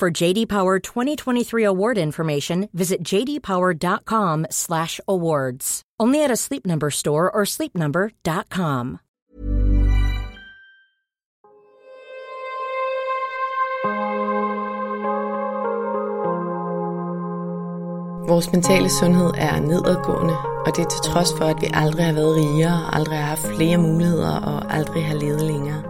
For JD Power 2023 award information, visit jdpower.com/awards. Only at a Sleep Number store or sleepnumber.com. Vores mentale sundhed er nedadgående, og det er til trods for, at vi aldrig har været rigere, aldrig har haft flere muligheder og aldrig har levet længere.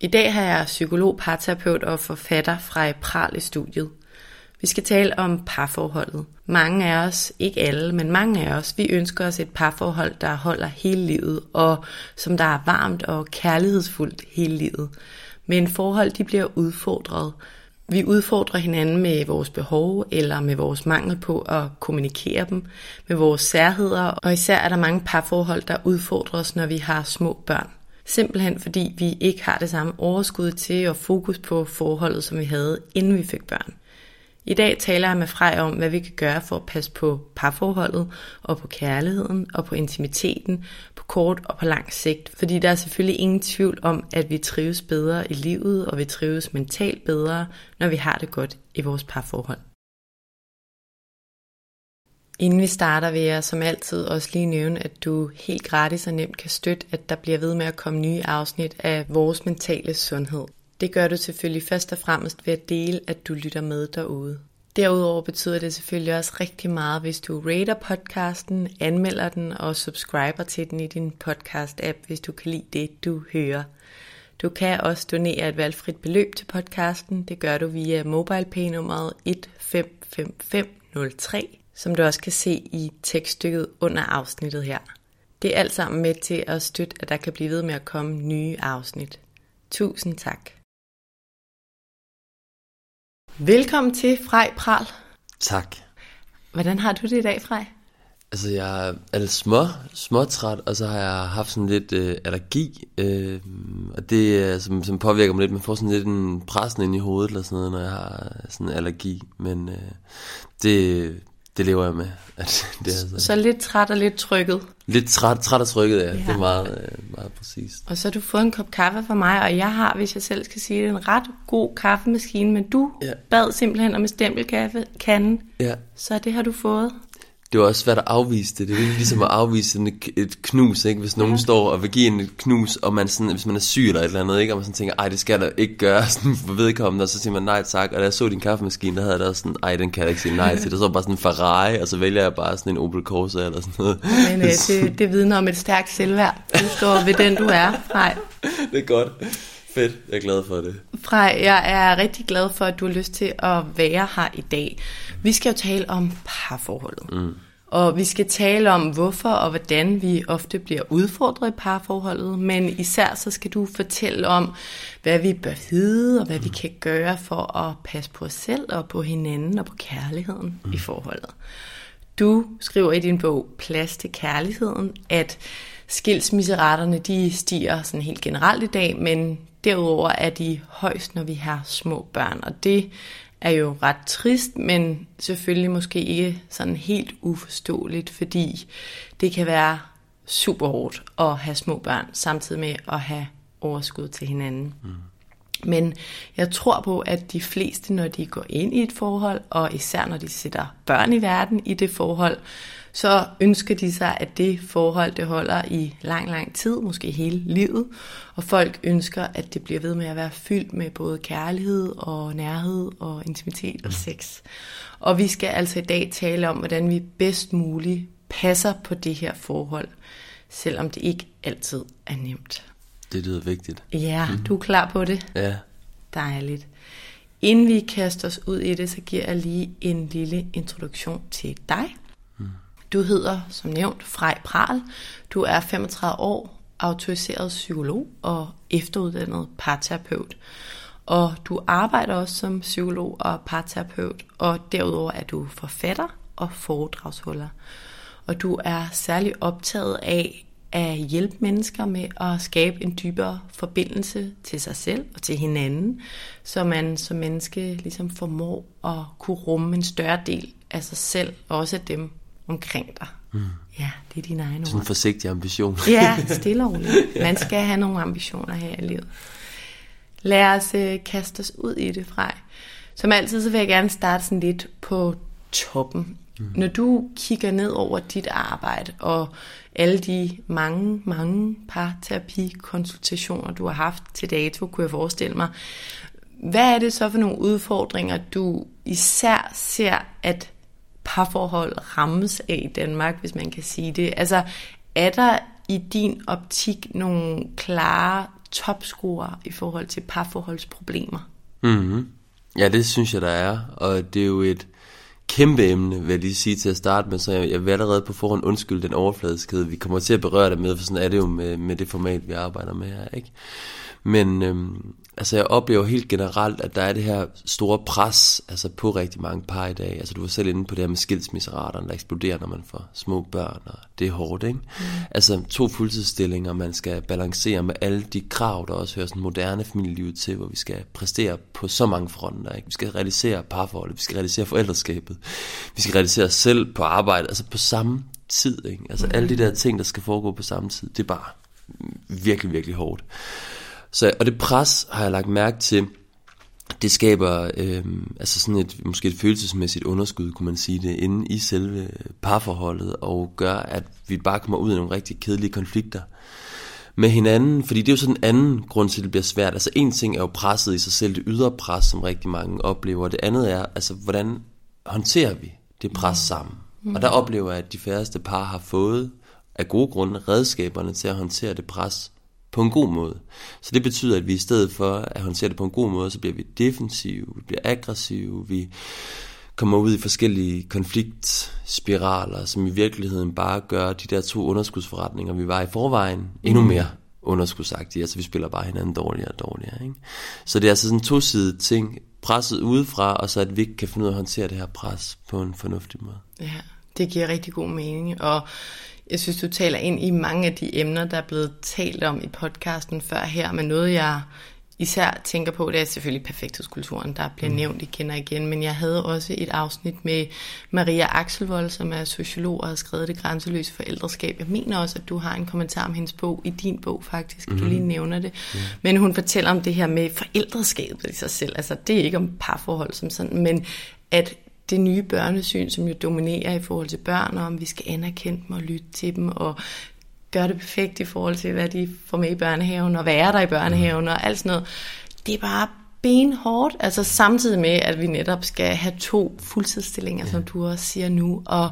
I dag har jeg psykolog, parterapeut og forfatter fra Pral i studiet. Vi skal tale om parforholdet. Mange af os, ikke alle, men mange af os, vi ønsker os et parforhold, der holder hele livet, og som der er varmt og kærlighedsfuldt hele livet. Men forhold, de bliver udfordret. Vi udfordrer hinanden med vores behov eller med vores mangel på at kommunikere dem, med vores særheder, og især er der mange parforhold, der udfordres, når vi har små børn. Simpelthen fordi vi ikke har det samme overskud til og fokus på forholdet, som vi havde, inden vi fik børn. I dag taler jeg med Frej om, hvad vi kan gøre for at passe på parforholdet, og på kærligheden, og på intimiteten, på kort og på lang sigt. Fordi der er selvfølgelig ingen tvivl om, at vi trives bedre i livet, og vi trives mentalt bedre, når vi har det godt i vores parforhold. Inden vi starter, vil jeg som altid også lige nævne, at du helt gratis og nemt kan støtte, at der bliver ved med at komme nye afsnit af vores mentale sundhed. Det gør du selvfølgelig først og fremmest ved at dele, at du lytter med derude. Derudover betyder det selvfølgelig også rigtig meget, hvis du rater podcasten, anmelder den og subscriber til den i din podcast-app, hvis du kan lide det, du hører. Du kan også donere et valgfrit beløb til podcasten. Det gør du via MobilePay-nummeret 155503 som du også kan se i tekststykket under afsnittet her. Det er alt sammen med til at støtte, at der kan blive ved med at komme nye afsnit. Tusind tak. Velkommen til Frej Pral. Tak. Hvordan har du det i dag, Frej? Altså, jeg er lidt små, småtræt, og så har jeg haft sådan lidt øh, allergi, øh, og det øh, som, som påvirker mig lidt. Man får sådan lidt en pressen ind i hovedet, eller sådan noget, når jeg har sådan en allergi. Men øh, det, det lever jeg med. At det er så. så lidt træt og lidt trykket. Lidt træt, træt og trykket, ja. ja. Det er meget, øh, meget præcist. Og så har du fået en kop kaffe fra mig, og jeg har, hvis jeg selv skal sige det, en ret god kaffemaskine, men du ja. bad simpelthen om en stempelkaffe kanden. Ja. Så det har du fået det er også svært at afvise det. Det er ligesom at afvise et knus, ikke? Hvis nogen ja. står og vil give en et knus, og man sådan, hvis man er syg eller et eller andet, ikke? og man sådan tænker, ej, det skal der ikke gøre, sådan for vedkommende, og så siger man nej tak, og da jeg så din kaffemaskine, der havde jeg sådan, ej, den kan jeg ikke sige nej til. Det så bare sådan en Ferrari, og så vælger jeg bare sådan en Opel Corsa eller sådan noget. Men øh, det, det vidner om et stærkt selvværd. Du står ved den, du er. Nej. Det er godt. Fedt, jeg er glad for det. Frej, jeg er rigtig glad for, at du har lyst til at være her i dag. Vi skal jo tale om parforholdet. Mm. Og vi skal tale om, hvorfor og hvordan vi ofte bliver udfordret i parforholdet, men især så skal du fortælle om, hvad vi bør vide, og hvad vi kan gøre for at passe på os selv og på hinanden og på kærligheden mm. i forholdet. Du skriver i din bog Plads til kærligheden, at skilsmisseretterne de stiger sådan helt generelt i dag, men derudover er de højst, når vi har små børn, og det er jo ret trist, men selvfølgelig måske ikke sådan helt uforståeligt, fordi det kan være super hårdt at have små børn, samtidig med at have overskud til hinanden. Mm. Men jeg tror på, at de fleste, når de går ind i et forhold, og især når de sætter børn i verden i det forhold, så ønsker de sig, at det forhold, det holder i lang, lang tid, måske hele livet. Og folk ønsker, at det bliver ved med at være fyldt med både kærlighed og nærhed og intimitet og sex. Og vi skal altså i dag tale om, hvordan vi bedst muligt passer på det her forhold, selvom det ikke altid er nemt. Det lyder vigtigt. Ja, mm. du er klar på det? Ja. Dejligt. Inden vi kaster os ud i det, så giver jeg lige en lille introduktion til dig. Du hedder, som nævnt, Frej Pral. Du er 35 år, autoriseret psykolog og efteruddannet parterapeut. Og du arbejder også som psykolog og parterapeut, og derudover er du forfatter og foredragsholder. Og du er særlig optaget af at hjælpe mennesker med at skabe en dybere forbindelse til sig selv og til hinanden, så man som menneske ligesom formår at kunne rumme en større del af sig selv, og også af dem omkring dig. Mm. Ja, det er dine egne Sådan en forsigtig ambition. ja, stille og roligt. Man skal have nogle ambitioner her i livet. Lad os uh, kaste os ud i det, fra. Som altid, så vil jeg gerne starte sådan lidt på toppen. Mm. Når du kigger ned over dit arbejde, og alle de mange, mange parterapikonsultationer, du har haft til dato, kunne jeg forestille mig. Hvad er det så for nogle udfordringer, du især ser, at parforhold rammes af i Danmark, hvis man kan sige det? Altså, er der i din optik nogle klare topscorer i forhold til parforholdsproblemer? Mm-hmm. Ja, det synes jeg, der er. Og det er jo et kæmpe emne, vil jeg lige sige til at starte med, så jeg, jeg vil allerede på forhånd undskylde den overfladiskhed, vi kommer til at berøre det med, for sådan er det jo med, med det format, vi arbejder med her, ikke? Men øhm, altså jeg oplever helt generelt, at der er det her store pres altså på rigtig mange par i dag. Altså du var selv inde på det her med skilsmisseraterne, der eksploderer, når man får små børn, og det er hårdt, ikke? Mm. Altså to fuldtidsstillinger, man skal balancere med alle de krav, der også hører sådan moderne familieliv til, hvor vi skal præstere på så mange fronter, ikke? Vi skal realisere parforholdet, vi skal realisere forældreskabet, vi skal realisere os selv på arbejde, altså på samme tid, ikke? Altså mm. alle de der ting, der skal foregå på samme tid, det er bare virkelig, virkelig hårdt. Så, og det pres har jeg lagt mærke til, det skaber øh, altså sådan et, måske et følelsesmæssigt underskud, kunne man sige det, inde i selve parforholdet, og gør, at vi bare kommer ud af nogle rigtig kedelige konflikter med hinanden, fordi det er jo sådan en anden grund til, at det bliver svært. Altså en ting er jo presset i sig selv, det ydre pres, som rigtig mange oplever. Det andet er, altså hvordan håndterer vi det pres sammen? Mm. Og der oplever jeg, at de færreste par har fået af gode grunde redskaberne til at håndtere det pres på en god måde. Så det betyder, at vi i stedet for at håndtere det på en god måde, så bliver vi defensive, vi bliver aggressive, vi kommer ud i forskellige konfliktspiraler, som i virkeligheden bare gør de der to underskudsforretninger, vi var i forvejen, endnu mere underskudsagtige. Altså vi spiller bare hinanden dårligere og dårligere. Ikke? Så det er altså sådan en tosidig ting, presset udefra, og så at vi ikke kan finde ud af at håndtere det her pres på en fornuftig måde. Ja, det giver rigtig god mening, og jeg synes, du taler ind i mange af de emner, der er blevet talt om i podcasten før her, men noget, jeg især tænker på, det er selvfølgelig perfekthedskulturen, der bliver mm. nævnt igen og igen, men jeg havde også et afsnit med Maria Axelvold, som er sociolog og har skrevet Det grænseløse forældreskab. Jeg mener også, at du har en kommentar om hendes bog, i din bog faktisk, mm. du lige nævner det. Mm. Men hun fortæller om det her med forældreskabet i sig selv. Altså, det er ikke om parforhold som sådan, men at det nye børnesyn, som jo dominerer i forhold til børn, og om vi skal anerkende dem og lytte til dem, og gøre det perfekt i forhold til, hvad de får med i børnehaven, og være der i børnehaven, og alt sådan noget. Det er bare benhårdt, altså samtidig med, at vi netop skal have to fuldtidsstillinger, ja. som du også siger nu, og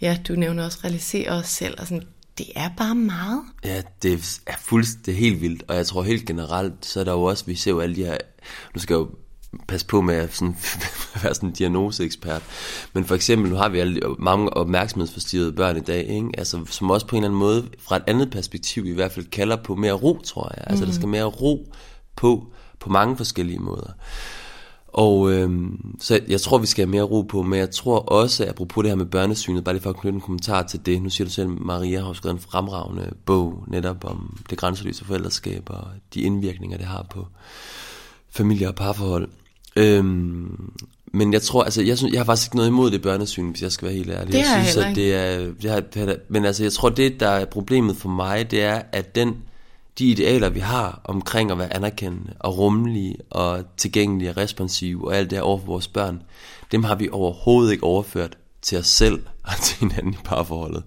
ja, du nævner også realisere os selv, og sådan, det er bare meget. Ja, det er, fuldst, det er helt vildt, og jeg tror helt generelt, så er der jo også, vi ser jo alle de her, nu skal jeg jo passe på med at sådan, være sådan en diagnoseekspert. Men for eksempel, nu har vi alle mange opmærksomhedsforstyrrede børn i dag, ikke? Altså, som også på en eller anden måde, fra et andet perspektiv i hvert fald, kalder på mere ro, tror jeg. Altså, mm. der skal mere ro på, på mange forskellige måder. Og øhm, så jeg tror, vi skal have mere ro på, men jeg tror også, apropos det her med børnesynet, bare lige for at knytte en kommentar til det, nu siger du selv, Maria har skrevet en fremragende bog netop om det grænseløse forældreskab og de indvirkninger, det har på familie og parforhold. Øhm, men jeg tror, altså, jeg, synes, jeg har faktisk ikke noget imod det børnesyn, hvis jeg skal være helt ærlig. Det jeg synes, at det er, det har, det har, men altså, jeg tror, det, der er problemet for mig, det er, at den, de idealer, vi har omkring at være anerkendende og rummelige og tilgængelige og responsive og alt det her over for vores børn, dem har vi overhovedet ikke overført til os selv og til hinanden i parforholdet.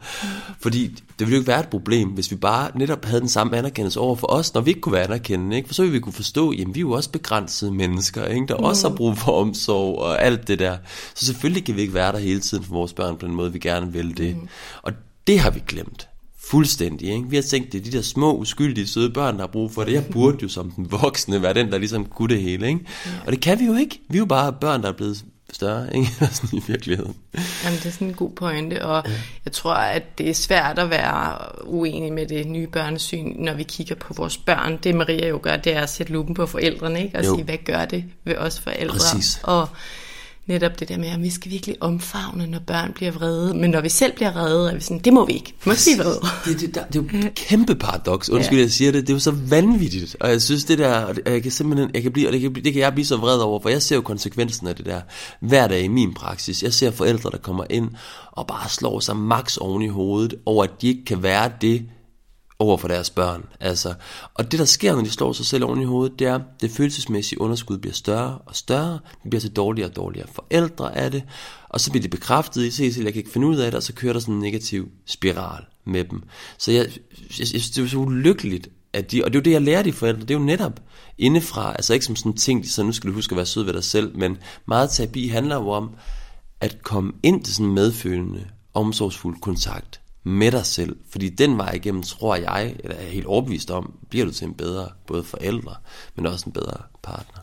Fordi det ville jo ikke være et problem, hvis vi bare netop havde den samme anerkendelse over for os, når vi ikke kunne være anerkendende. Ikke? For så ville vi kunne forstå, jamen vi er jo også begrænsede mennesker, ikke? der mm. også har brug for omsorg og alt det der. Så selvfølgelig kan vi ikke være der hele tiden for vores børn på den måde, vi gerne vil det. Mm. Og det har vi glemt. Fuldstændig, ikke? Vi har tænkt, det er de der små, uskyldige, søde børn, der har brug for det. Jeg burde jo som den voksne være den, der ligesom kunne det hele, ikke? Og det kan vi jo ikke. Vi er jo bare børn, der er blevet større, ikke? sådan i virkeligheden. Jamen, det er sådan en god pointe, og ja. jeg tror, at det er svært at være uenig med det nye børnesyn, når vi kigger på vores børn. Det Maria jo gør, det er at sætte lupen på forældrene, ikke? Og jo. sige, hvad gør det ved os forældre? Præcis. Og netop det der med, at vi skal virkelig omfavne, når børn bliver vrede. Men når vi selv bliver vrede, er vi sådan, det må vi ikke. Vi må ikke blive vrede. Det, det, det, det er jo et kæmpe paradoks. Undskyld, ja. jeg siger det. Det er jo så vanvittigt. Og jeg synes, det der, og jeg kan simpelthen, jeg kan blive, og det kan, det kan jeg blive så vred over, for jeg ser jo konsekvensen af det der hver dag i min praksis. Jeg ser forældre, der kommer ind og bare slår sig max oven i hovedet over, at de ikke kan være det, over for deres børn. Altså, og det, der sker, når de slår sig selv oven i hovedet, det er, at det følelsesmæssige underskud bliver større og større. Det bliver til dårligere og dårligere forældre af det. Og så bliver det bekræftet i, se, jeg kan ikke finde ud af det, og så kører der sådan en negativ spiral med dem. Så jeg, jeg, jeg synes, det er så ulykkeligt, at de, og det er jo det, jeg lærer de forældre, det er jo netop indefra, altså ikke som sådan en ting, så nu skal du huske at være sød ved dig selv, men meget terapi handler jo om at komme ind til sådan en medfølende, omsorgsfuld kontakt med dig selv. Fordi den vej igennem, tror jeg, eller er helt overbevist om, bliver du til en bedre både forældre, men også en bedre partner.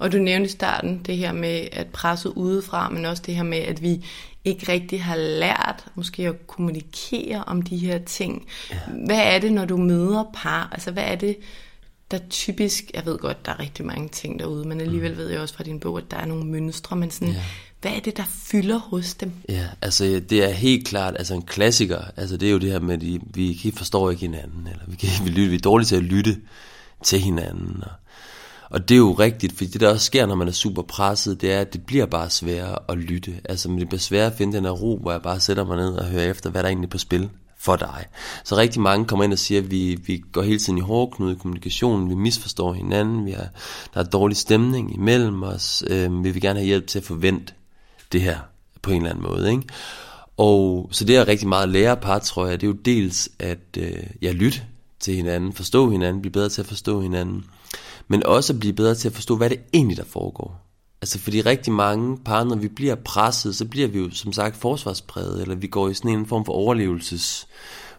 Og du nævnte i starten det her med at presse udefra, men også det her med, at vi ikke rigtig har lært måske at kommunikere om de her ting. Ja. Hvad er det, når du møder par? Altså, hvad er det, der typisk, jeg ved godt, der er rigtig mange ting derude, men alligevel mm. ved jeg også fra din bog, at der er nogle mønstre, men sådan, ja. hvad er det, der fylder hos dem? Ja, altså det er helt klart, altså en klassiker, altså det er jo det her med, at vi, vi forstår ikke hinanden, eller vi, kan, vi, lytte, vi er dårlige til at lytte til hinanden, og, og det er jo rigtigt, fordi det der også sker, når man er super presset, det er, at det bliver bare sværere at lytte. Altså, det bliver sværere at finde den her ro, hvor jeg bare sætter mig ned og hører efter, hvad der er egentlig på spil for dig. Så rigtig mange kommer ind og siger, at vi, vi går hele tiden i hårdknud i kommunikationen, vi misforstår hinanden, vi har, der er dårlig stemning imellem os, øh, vi vil gerne have hjælp til at forvente det her på en eller anden måde. Ikke? Og så det er rigtig meget lærerpar, tror jeg, det er jo dels at øh, ja, lytte til hinanden, forstå hinanden, blive bedre til at forstå hinanden, men også at blive bedre til at forstå, hvad det egentlig der foregår. Altså fordi rigtig mange par, når vi bliver presset, så bliver vi jo som sagt forsvarspræget, eller vi går i sådan en form for overlevelses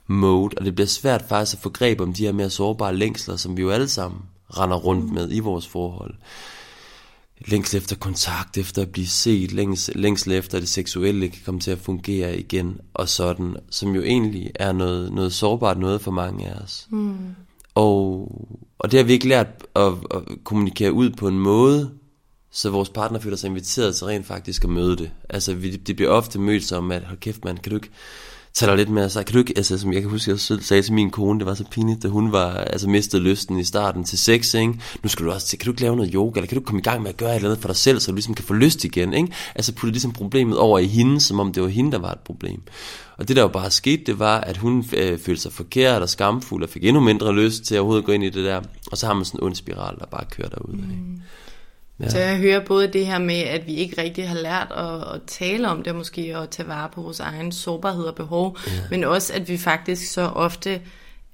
mode, og det bliver svært faktisk at få greb om de her mere sårbare længsler, som vi jo alle sammen render rundt med i vores forhold. Længsel efter kontakt, efter at blive set, længs, længsel efter at det seksuelle kan komme til at fungere igen, og sådan, som jo egentlig er noget, noget sårbart noget for mange af os. Mm. Og, og det har vi ikke lært at, at kommunikere ud på en måde, så vores partner føler sig inviteret til rent faktisk at møde det. Altså, vi, det bliver ofte mødt som, at hold kæft mand, kan du ikke tage dig lidt mere sig? Kan du ikke, altså, som jeg kan huske, jeg sagde til min kone, det var så pinligt, da hun var, altså, mistet lysten i starten til sex, ikke? Nu skal du også til, kan du ikke lave noget yoga, eller kan du komme i gang med at gøre et eller andet for dig selv, så du ligesom kan få lyst igen, ikke? Altså, putte ligesom problemet over i hende, som om det var hende, der var et problem. Og det der jo bare skete, det var, at hun øh, følte sig forkert og skamfuld, og fik endnu mindre lyst til at overhovedet gå ind i det der. Og så har man sådan en ond spiral, der bare kører derud. Mm. Ja. Så jeg hører både det her med, at vi ikke rigtig har lært at, at tale om det, måske at tage vare på vores egen sårbarhed og behov, ja. men også at vi faktisk så ofte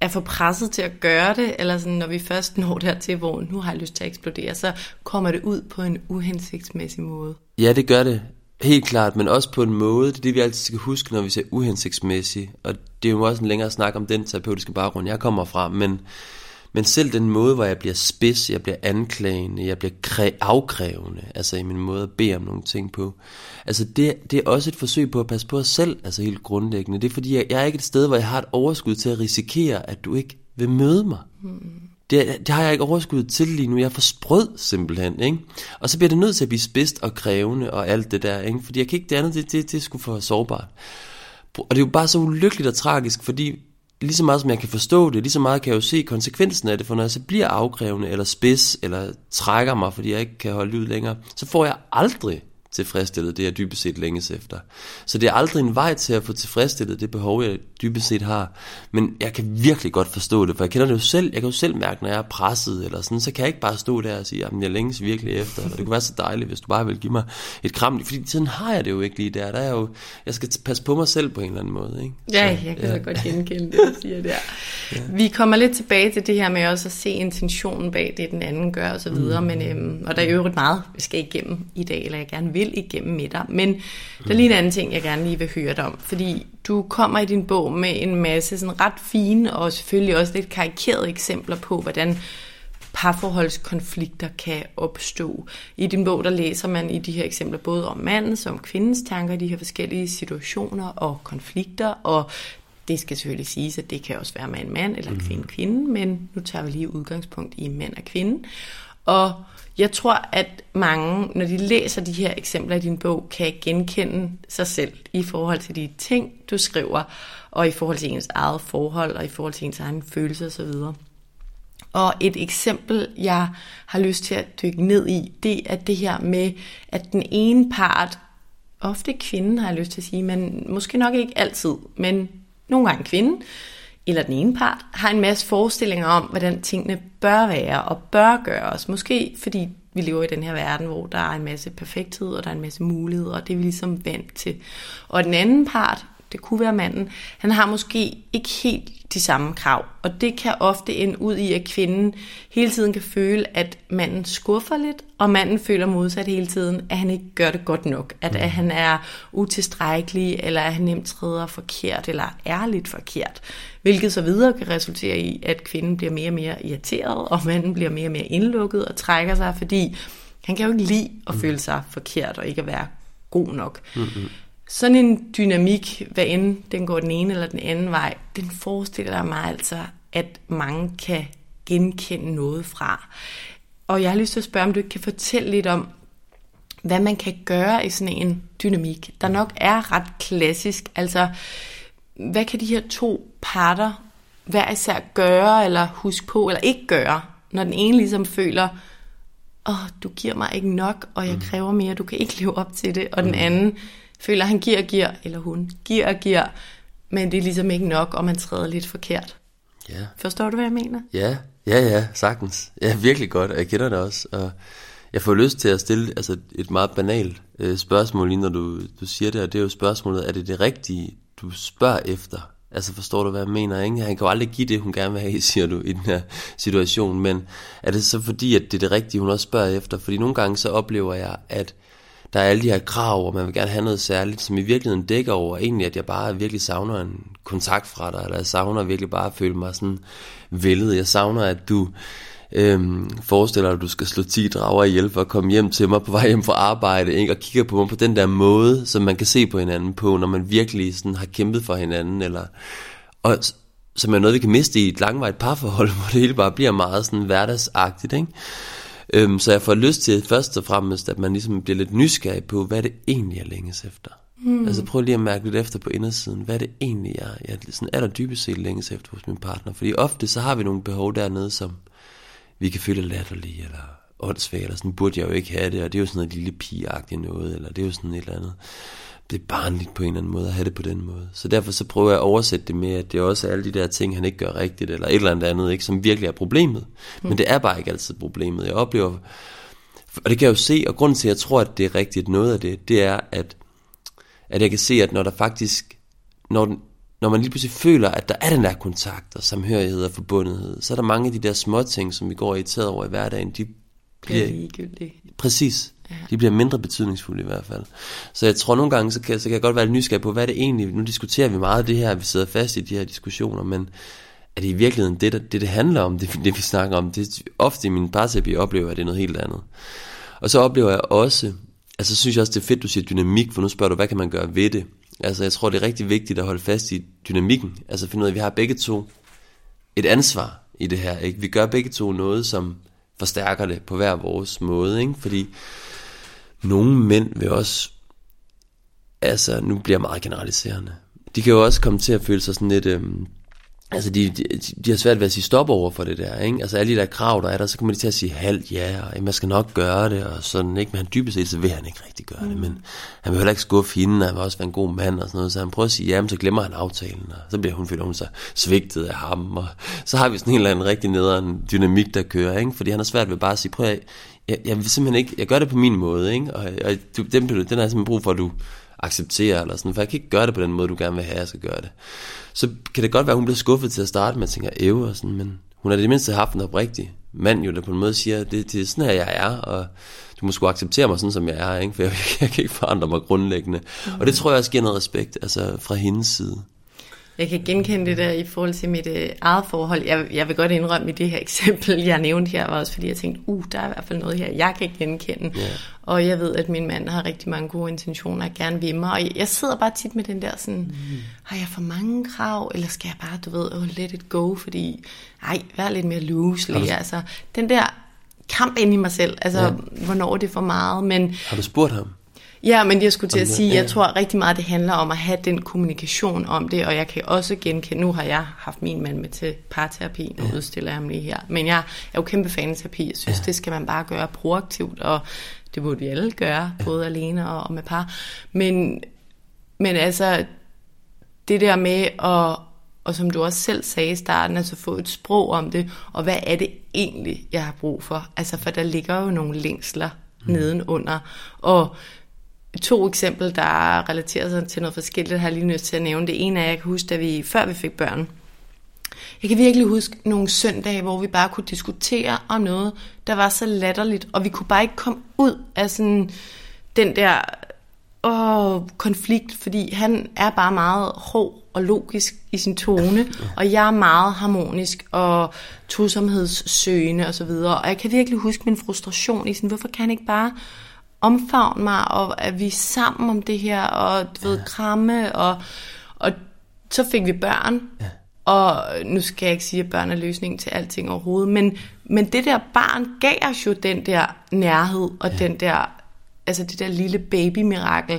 er for presset til at gøre det, eller sådan, når vi først når dertil, hvor nu har jeg lyst til at eksplodere, så kommer det ud på en uhensigtsmæssig måde. Ja, det gør det. Helt klart, men også på en måde, det er det, vi altid skal huske, når vi ser uhensigtsmæssigt. Og det er jo også en længere snak om den terapeutiske baggrund, jeg kommer fra, men men selv den måde, hvor jeg bliver spids, jeg bliver anklagende, jeg bliver kræ- afkrævende, altså i min måde at bede om nogle ting på, altså det, det er også et forsøg på at passe på os selv, altså helt grundlæggende. Det er fordi, jeg, jeg er ikke et sted, hvor jeg har et overskud til at risikere, at du ikke vil møde mig. Hmm. Det, det har jeg ikke overskud til lige nu. Jeg er for sprød simpelthen, ikke? Og så bliver det nødt til at blive spidst og krævende og alt det der, ikke? Fordi jeg kan ikke det andet, det, det, det er sgu for sårbart. Og det er jo bare så ulykkeligt og tragisk, fordi lige så meget som jeg kan forstå det, lige så meget kan jeg jo se konsekvensen af det, for når jeg så bliver afkrævende, eller spids, eller trækker mig, fordi jeg ikke kan holde ud længere, så får jeg aldrig tilfredsstillet det, jeg dybest set længes efter. Så det er aldrig en vej til at få tilfredsstillet det behov, jeg dybest set har. Men jeg kan virkelig godt forstå det, for jeg kender det jo selv. Jeg kan jo selv mærke, når jeg er presset, eller sådan, så kan jeg ikke bare stå der og sige, at jeg længes virkelig efter. Og det kunne være så dejligt, hvis du bare vil give mig et kram. Fordi sådan har jeg det jo ikke lige der. der er jo, jeg skal passe på mig selv på en eller anden måde. Ikke? Ja, så, jeg kan ja. så godt genkende det, du siger der. Ja. Vi kommer lidt tilbage til det her med også at se intentionen bag det, den anden gør og så videre. Mm. Men, øhm, og der er jo øvrigt meget, vi skal igennem i dag, eller jeg gerne vil vil igennem med dig. Men der er lige en anden ting, jeg gerne lige vil høre dig om. Fordi du kommer i din bog med en masse sådan ret fine og selvfølgelig også lidt karikerede eksempler på, hvordan parforholdskonflikter kan opstå. I din bog, der læser man i de her eksempler både om mandens og om kvindens tanker i de her forskellige situationer og konflikter, og det skal selvfølgelig siges, at det kan også være med en mand eller en kvinde kvinde, men nu tager vi lige udgangspunkt i mand og kvinde. Og jeg tror, at mange, når de læser de her eksempler i din bog, kan genkende sig selv i forhold til de ting, du skriver, og i forhold til ens eget forhold, og i forhold til ens egen følelser osv. Og et eksempel, jeg har lyst til at dykke ned i, det er det her med, at den ene part, ofte kvinden har jeg lyst til at sige, men måske nok ikke altid, men nogle gange kvinden, eller den ene part, har en masse forestillinger om, hvordan tingene bør være og bør gøres. Måske fordi vi lever i den her verden, hvor der er en masse perfekthed, og der er en masse muligheder, og det er vi ligesom vant til. Og den anden part, det kunne være manden, han har måske ikke helt de samme krav. Og det kan ofte ende ud i, at kvinden hele tiden kan føle, at manden skuffer lidt, og manden føler modsat hele tiden, at han ikke gør det godt nok. At, at han er utilstrækkelig, eller at han nemt træder forkert, eller er lidt forkert. Hvilket så videre kan resultere i, at kvinden bliver mere og mere irriteret, og manden bliver mere og mere indlukket og trækker sig, fordi han kan jo ikke lide at føle sig forkert og ikke at være god nok. Mm-hmm. Sådan en dynamik, hvad end den går den ene eller den anden vej, den forestiller mig altså, at mange kan genkende noget fra. Og jeg har lyst til at spørge, om du kan fortælle lidt om, hvad man kan gøre i sådan en dynamik, der nok er ret klassisk. Altså, hvad kan de her to parter hver især gøre, eller huske på, eller ikke gøre, når den ene ligesom føler, åh, oh, du giver mig ikke nok, og jeg mm. kræver mere, du kan ikke leve op til det, og den mm. anden føler, at han giver og giver, eller hun giver og giver, men det er ligesom ikke nok, og man træder lidt forkert. Ja. Forstår du, hvad jeg mener? Ja, ja, ja, sagtens. Ja, virkelig godt, og jeg kender det også. Og jeg får lyst til at stille altså, et meget banalt øh, spørgsmål, lige når du, du siger det, og det er jo spørgsmålet, er det det rigtige, du spørger efter? Altså forstår du, hvad jeg mener? Ikke? Han kan jo aldrig give det, hun gerne vil have, siger du, i den her situation. Men er det så fordi, at det er det rigtige, hun også spørger efter? Fordi nogle gange så oplever jeg, at der er alle de her krav, og man vil gerne have noget særligt, som i virkeligheden dækker over egentlig, at jeg bare virkelig savner en kontakt fra dig, eller jeg savner virkelig bare at føle mig sådan vældet. Jeg savner, at du øhm, forestiller dig, at du skal slå 10 drager ihjel for at komme hjem til mig på vej hjem fra arbejde, ikke? og kigger på mig på den der måde, som man kan se på hinanden på, når man virkelig sådan har kæmpet for hinanden, eller, og som er noget, vi kan miste i et langvejt parforhold, hvor det hele bare bliver meget sådan hverdagsagtigt, ikke? Øhm, så jeg får lyst til først og fremmest, at man ligesom bliver lidt nysgerrig på, hvad det egentlig er længes efter. Mm. Altså prøv lige at mærke lidt efter på indersiden, hvad det egentlig er, jeg sådan aller dybest set længes efter hos min partner. Fordi ofte så har vi nogle behov dernede, som vi kan føle latterlige, eller åndssvagt, eller sådan burde jeg jo ikke have det, og det er jo sådan noget lille pigeagtigt noget, eller det er jo sådan et eller andet det er barnligt på en eller anden måde at have det på den måde. Så derfor så prøver jeg at oversætte det med, at det er også alle de der ting, han ikke gør rigtigt, eller et eller andet andet, ikke, som virkelig er problemet. Mm. Men det er bare ikke altid problemet. Jeg oplever, og det kan jeg jo se, og grunden til, at jeg tror, at det er rigtigt noget af det, det er, at, at jeg kan se, at når der faktisk, når, den, når man lige pludselig føler, at der er den der kontakt og samhørighed og forbundethed, så er der mange af de der små ting, som vi går irriteret over i hverdagen, de bliver... Ligegyldige. Præcis. Ja. De bliver mindre betydningsfulde i hvert fald. Så jeg tror nogle gange, så kan, så kan jeg godt være lidt nysgerrig på, hvad det egentlig, nu diskuterer vi meget det her, vi sidder fast i de her diskussioner, men er det i virkeligheden det, der, det, det handler om, det, det vi snakker om, det ofte i min parterapi oplever, at det er noget helt andet. Og så oplever jeg også, altså synes jeg også, det er fedt, du siger dynamik, for nu spørger du, hvad kan man gøre ved det? Altså jeg tror, det er rigtig vigtigt at holde fast i dynamikken, altså finde ud af, at vi har begge to et ansvar i det her, ikke? Vi gør begge to noget, som forstærker det på hver vores måde, ikke? Fordi nogle mænd vil også, altså nu bliver jeg meget generaliserende, de kan jo også komme til at føle sig sådan lidt øhm, Altså, de, de, de har svært ved at sige stop over for det der, ikke? Altså, alle de der krav, der er der, så kommer de til at sige halvt ja, og man skal nok gøre det, og sådan, ikke? Men han dybest set, så vil han ikke rigtig gøre mm. det, men han vil heller ikke skuffe hende, han vil også være en god mand og sådan noget, så han prøver at sige ja, men så glemmer han aftalen, og så bliver hun følt hun sig svigtet af ham, og så har vi sådan en eller anden rigtig nederen dynamik, der kører, ikke? Fordi han har svært ved bare at sige, prøv at, jeg, jeg vil simpelthen ikke, jeg gør det på min måde, ikke? Og, og du, den, den har jeg simpelthen brug for, at du accepterer, eller sådan, for jeg kan ikke gøre det på den måde, du gerne vil have, jeg skal gøre det så kan det godt være, at hun bliver skuffet til at starte med at tænke, æve og sådan, men hun har det mindste haft en oprigtig mand jo, der på en måde siger, det, det er sådan her, jeg er, og du må sgu acceptere mig sådan, som jeg er, ikke? for jeg, jeg kan ikke forandre mig grundlæggende. Mm. Og det tror jeg også giver noget respekt, altså fra hendes side. Jeg kan genkende det der i forhold til mit øh, eget forhold. Jeg, jeg vil godt indrømme i det her eksempel, jeg nævnte her, var også fordi jeg tænkte, uh, der er i hvert fald noget her, jeg kan genkende. Yeah. Og jeg ved, at min mand har rigtig mange gode intentioner, og gerne vil mig. Og jeg sidder bare tit med den der sådan, mm. har jeg for mange krav, eller skal jeg bare, du ved, oh, let it go, fordi, ej, vær lidt mere loosely. Du... Altså, den der kamp ind i mig selv, altså, yeah. hvornår det er for meget. Men, har du spurgt ham? Ja, men jeg skulle til at sige, jeg tror rigtig meget, det handler om at have den kommunikation om det, og jeg kan også genkende, nu har jeg haft min mand med til parterapi, nu ja. udstiller jeg ham lige her, men jeg er jo kæmpe fan af terapi, jeg synes, ja. det skal man bare gøre proaktivt, og det burde vi alle gøre, både alene og, og med par, men, men altså, det der med at, og som du også selv sagde i starten, altså få et sprog om det, og hvad er det egentlig, jeg har brug for? Altså, for der ligger jo nogle længsler mm. nedenunder, og to eksempler, der relaterer sig til noget forskelligt, har jeg lige nødt til at nævne. Det ene er, jeg kan huske, da vi, før vi fik børn, jeg kan virkelig huske nogle søndage, hvor vi bare kunne diskutere om noget, der var så latterligt, og vi kunne bare ikke komme ud af sådan den der åh, konflikt, fordi han er bare meget hård og logisk i sin tone, og jeg er meget harmonisk og tosomhedssøgende osv. Og, og jeg kan virkelig huske min frustration i sådan, hvorfor kan han ikke bare omfavne mig, og at vi er sammen om det her, og du ved, kramme, og, og så fik vi børn, ja. og nu skal jeg ikke sige, at børn er løsningen til alting overhovedet, men, men det der barn gav os jo den der nærhed, og ja. den der, altså det der lille baby-mirakel,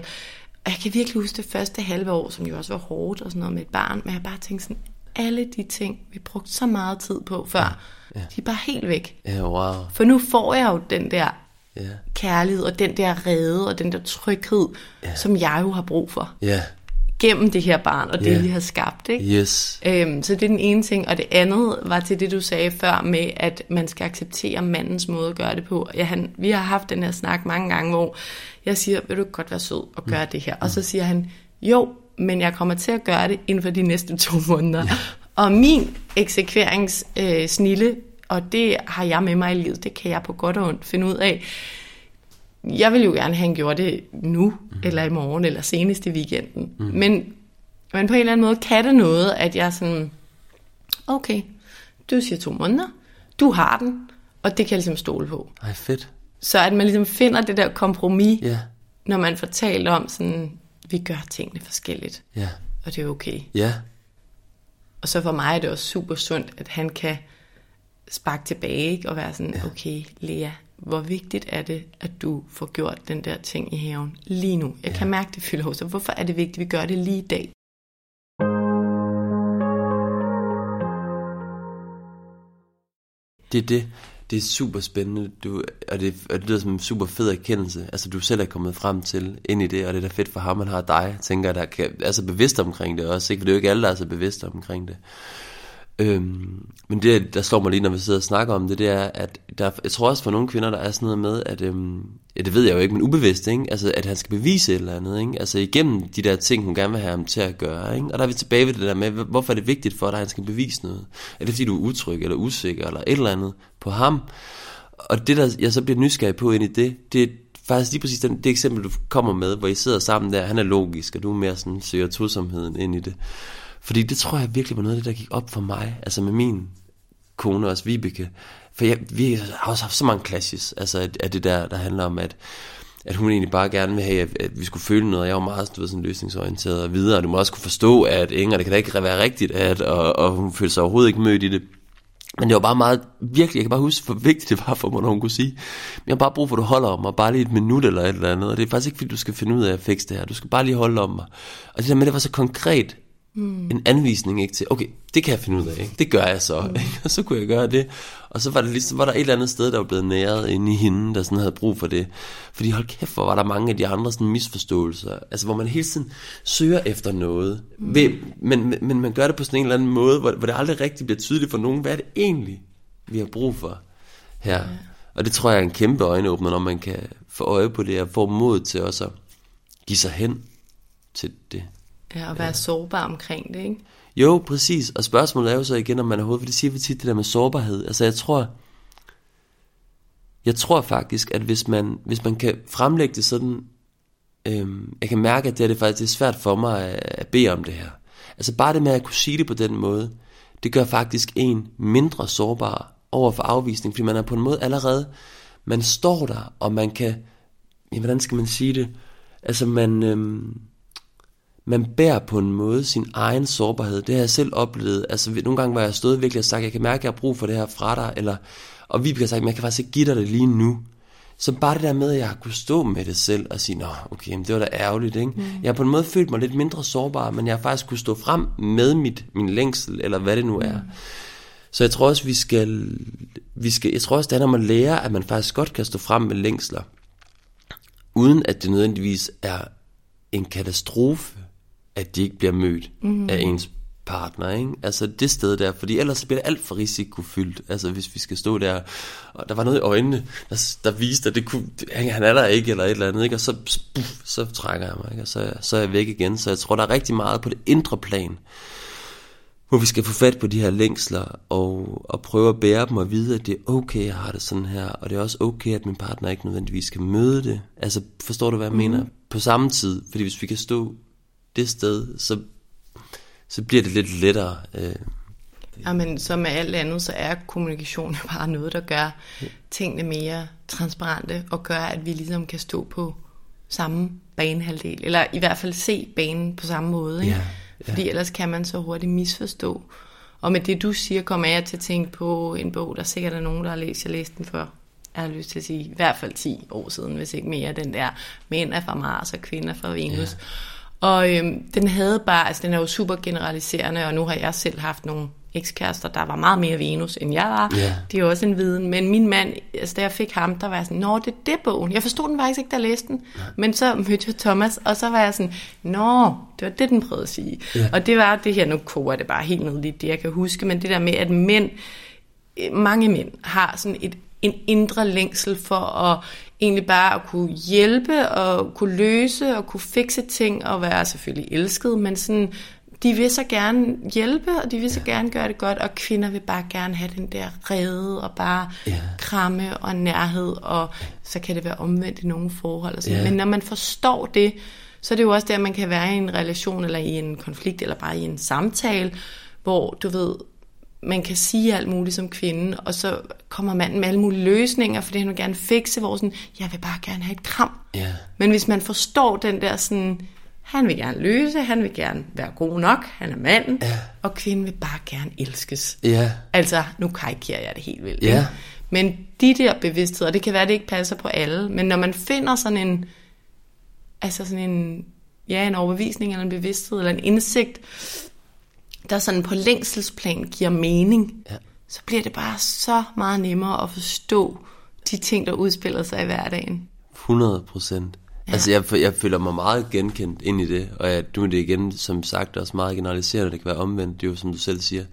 og jeg kan virkelig huske det første halve år, som jo også var hårdt og sådan noget med et barn, men jeg bare tænkte sådan, alle de ting, vi brugte så meget tid på før, ja. Ja. de er bare helt væk. Ja, wow. For nu får jeg jo den der yeah. kærlighed og den der rede og den der tryghed, yeah. som jeg jo har brug for. Yeah. Gennem det her barn og det, yeah. vi har skabt. Ikke? Yes. Øhm, så det er den ene ting. Og det andet var til det, du sagde før med, at man skal acceptere mandens måde at gøre det på. Ja, han, vi har haft den her snak mange gange, hvor jeg siger, vil du godt være sød og gøre mm. det her? Og så siger han, jo, men jeg kommer til at gøre det inden for de næste to måneder. Ja. Og min eksekveringssnille øh, og det har jeg med mig i livet. Det kan jeg på godt og ondt finde ud af. Jeg vil jo gerne have gjort det nu, mm. eller i morgen, eller senest i weekenden. Mm. Men, men på en eller anden måde kan det noget, at jeg sådan, okay, du siger to måneder, du har den, og det kan jeg ligesom stole på. Ej, fedt. Så at man ligesom finder det der kompromis, yeah. når man fortæller om sådan, vi gør tingene forskelligt. Ja. Yeah. Og det er okay. Ja. Yeah. Og så for mig er det også super sundt, at han kan sparke tilbage ikke? og være sådan, ja. okay, Lea, hvor vigtigt er det, at du får gjort den der ting i haven lige nu? Jeg ja. kan mærke, det fylder hos dig. Hvorfor er det vigtigt, at vi gør det lige i dag? Det er det. Det er super spændende, du, og, det, og det lyder som en super fed erkendelse. Altså, du selv er kommet frem til ind i det, og det er da fedt for ham, at har dig, tænker jeg, der kan, er så bevidst omkring det også, ikke? For det er jo ikke alle, der er så bevidste omkring det. Øhm, men det, der slår mig lige, når vi sidder og snakker om det, det er, at der, jeg tror også for nogle kvinder, der er sådan noget med, at, øhm, ja, det ved jeg jo ikke, men ubevidst, ikke? Altså, at han skal bevise et eller andet, ikke? Altså igennem de der ting, hun gerne vil have ham til at gøre, ikke? Og der er vi tilbage ved det der med, hvorfor er det vigtigt for dig, at han skal bevise noget? Er det fordi, du er utryg eller usikker eller et eller andet på ham? Og det, der jeg så bliver nysgerrig på ind i det, det er faktisk lige præcis den, det eksempel, du kommer med, hvor I sidder sammen der, han er logisk, og du er mere sådan søger tosomheden ind i det. Fordi det tror jeg virkelig var noget af det, der gik op for mig, altså med min kone også, Vibeke. For jeg, vi har også haft så mange clashes, altså af det der, der handler om, at, at hun egentlig bare gerne vil have, at, at vi skulle føle noget. Jeg var meget du ved, sådan løsningsorienteret og videre, og du må også kunne forstå, at Inger, det kan da ikke være rigtigt, at, og, og hun følte sig overhovedet ikke mødt i det. Men det var bare meget, virkelig, jeg kan bare huske, hvor vigtigt det var for mig, når hun kunne sige, men jeg har bare brug for, at du holder om mig, bare lige et minut eller et eller andet, og det er faktisk ikke, fordi du skal finde ud af at fikse det her, du skal bare lige holde om mig. Og det der med, det var så konkret, mm. en anvisning ikke til, okay, det kan jeg finde ud af, ikke? det gør jeg så, mm. og så kunne jeg gøre det. Og så var, det ligesom, var der et eller andet sted, der var blevet næret inde i hende, der sådan havde brug for det. Fordi hold kæft, hvor var der mange af de andre sådan misforståelser, altså hvor man hele tiden søger efter noget, mm. ved, men, men, men man gør det på sådan en eller anden måde, hvor, hvor det aldrig rigtig bliver tydeligt for nogen, hvad er det egentlig, vi har brug for her. Ja. Og det tror jeg er en kæmpe øjenåbner, når man kan få øje på det, og få mod til også at give sig hen til det. Ja, og være ja. sårbar omkring det, ikke? Jo, præcis. Og spørgsmålet er jo så igen, om man overhovedet, for det siger vi tit, det der med sårbarhed. Altså jeg tror, jeg tror faktisk, at hvis man, hvis man kan fremlægge det sådan, øhm, jeg kan mærke, at det er, det faktisk det er svært for mig at, at bede om det her. Altså bare det med at kunne sige det på den måde, det gør faktisk en mindre sårbar over for afvisning, fordi man er på en måde allerede, man står der, og man kan, ja, hvordan skal man sige det, altså man, øhm, man bærer på en måde sin egen sårbarhed. Det har jeg selv oplevet. Altså nogle gange var jeg stået virkelig og sagt, jeg kan mærke, at jeg har brug for det her fra dig, eller, og vi har sagt, jeg kan faktisk ikke give dig det lige nu. Så bare det der med, at jeg har kunne stå med det selv og sige, nå, okay, det var da ærgerligt, ikke? Mm. Jeg har på en måde følt mig lidt mindre sårbar, men jeg har faktisk kunne stå frem med mit, min længsel, eller hvad det nu er. Mm. Så jeg tror også, vi skal, vi skal, jeg tror også, det er, når man lærer, at man faktisk godt kan stå frem med længsler, uden at det nødvendigvis er en katastrofe, at de ikke bliver mødt mm. af ens partner, ikke? Altså det sted der, fordi ellers bliver det alt for risikofyldt, altså hvis vi skal stå der, og der var noget i øjnene, der, der viste, at det kunne, han er der ikke, eller et eller andet, ikke? Og så, puff, så trækker jeg mig, ikke? Og så, så er jeg væk igen, så jeg tror, der er rigtig meget på det indre plan, hvor vi skal få fat på de her længsler, og, og prøve at bære dem og vide, at det er okay, jeg har det sådan her, og det er også okay, at min partner ikke nødvendigvis kan møde det. Altså, forstår du, hvad jeg mm. mener? På samme tid, fordi hvis vi kan stå det sted, så, så bliver det lidt lettere. Øh. Ja, men som med alt andet, så er kommunikation bare noget, der gør tingene mere transparente, og gør, at vi ligesom kan stå på samme banehalvdel, eller i hvert fald se banen på samme måde. Ikke? Ja, ja. Fordi ellers kan man så hurtigt misforstå. Og med det du siger, kommer jeg til at tænke på en bog, der sikkert er nogen, der har læst. Jeg læste den før jeg har lyst til at sige, i hvert fald 10 år siden, hvis ikke mere, den der mænd er fra Mars og kvinder fra Venus. Ja. Og øhm, den havde bare, altså den er jo super generaliserende, og nu har jeg selv haft nogle ekskærester, der var meget mere Venus, end jeg var. Yeah. Det er jo også en viden. Men min mand, altså da jeg fik ham, der var jeg sådan, nå, det er det bogen. Jeg forstod den faktisk ikke, da jeg læste den. Yeah. Men så mødte jeg Thomas, og så var jeg sådan, nå, det var det, den prøvede at sige. Yeah. Og det var det her, nu koger det bare helt ned lidt, det jeg kan huske, men det der med, at mænd, mange mænd har sådan et en indre længsel for at egentlig bare at kunne hjælpe og kunne løse og kunne fikse ting og være selvfølgelig elsket, men sådan, de vil så gerne hjælpe, og de vil så ja. gerne gøre det godt, og kvinder vil bare gerne have den der redde og bare ja. kramme og nærhed, og så kan det være omvendt i nogle forhold. Og sådan. Ja. Men når man forstår det, så er det jo også der, man kan være i en relation, eller i en konflikt, eller bare i en samtale, hvor du ved, man kan sige alt muligt som kvinde, og så kommer manden med alle mulige løsninger, fordi han vil gerne fikse, hvor sådan, jeg vil bare gerne have et kram. Yeah. Men hvis man forstår den der sådan, han vil gerne løse, han vil gerne være god nok, han er manden, yeah. og kvinden vil bare gerne elskes. Yeah. Altså, nu karikerer jeg det helt vildt. Yeah. Men de der bevidstheder, det kan være, at det ikke passer på alle, men når man finder sådan en, altså sådan en, ja, en overbevisning, eller en bevidsthed, eller en indsigt, der sådan på længselsplan giver mening, ja. så bliver det bare så meget nemmere at forstå de ting, der udspiller sig i hverdagen. 100 procent. Ja. Altså, jeg, jeg føler mig meget genkendt ind i det, og jeg, nu er det igen, som sagt, også meget generaliserende, det kan være omvendt, det er jo som du selv siger.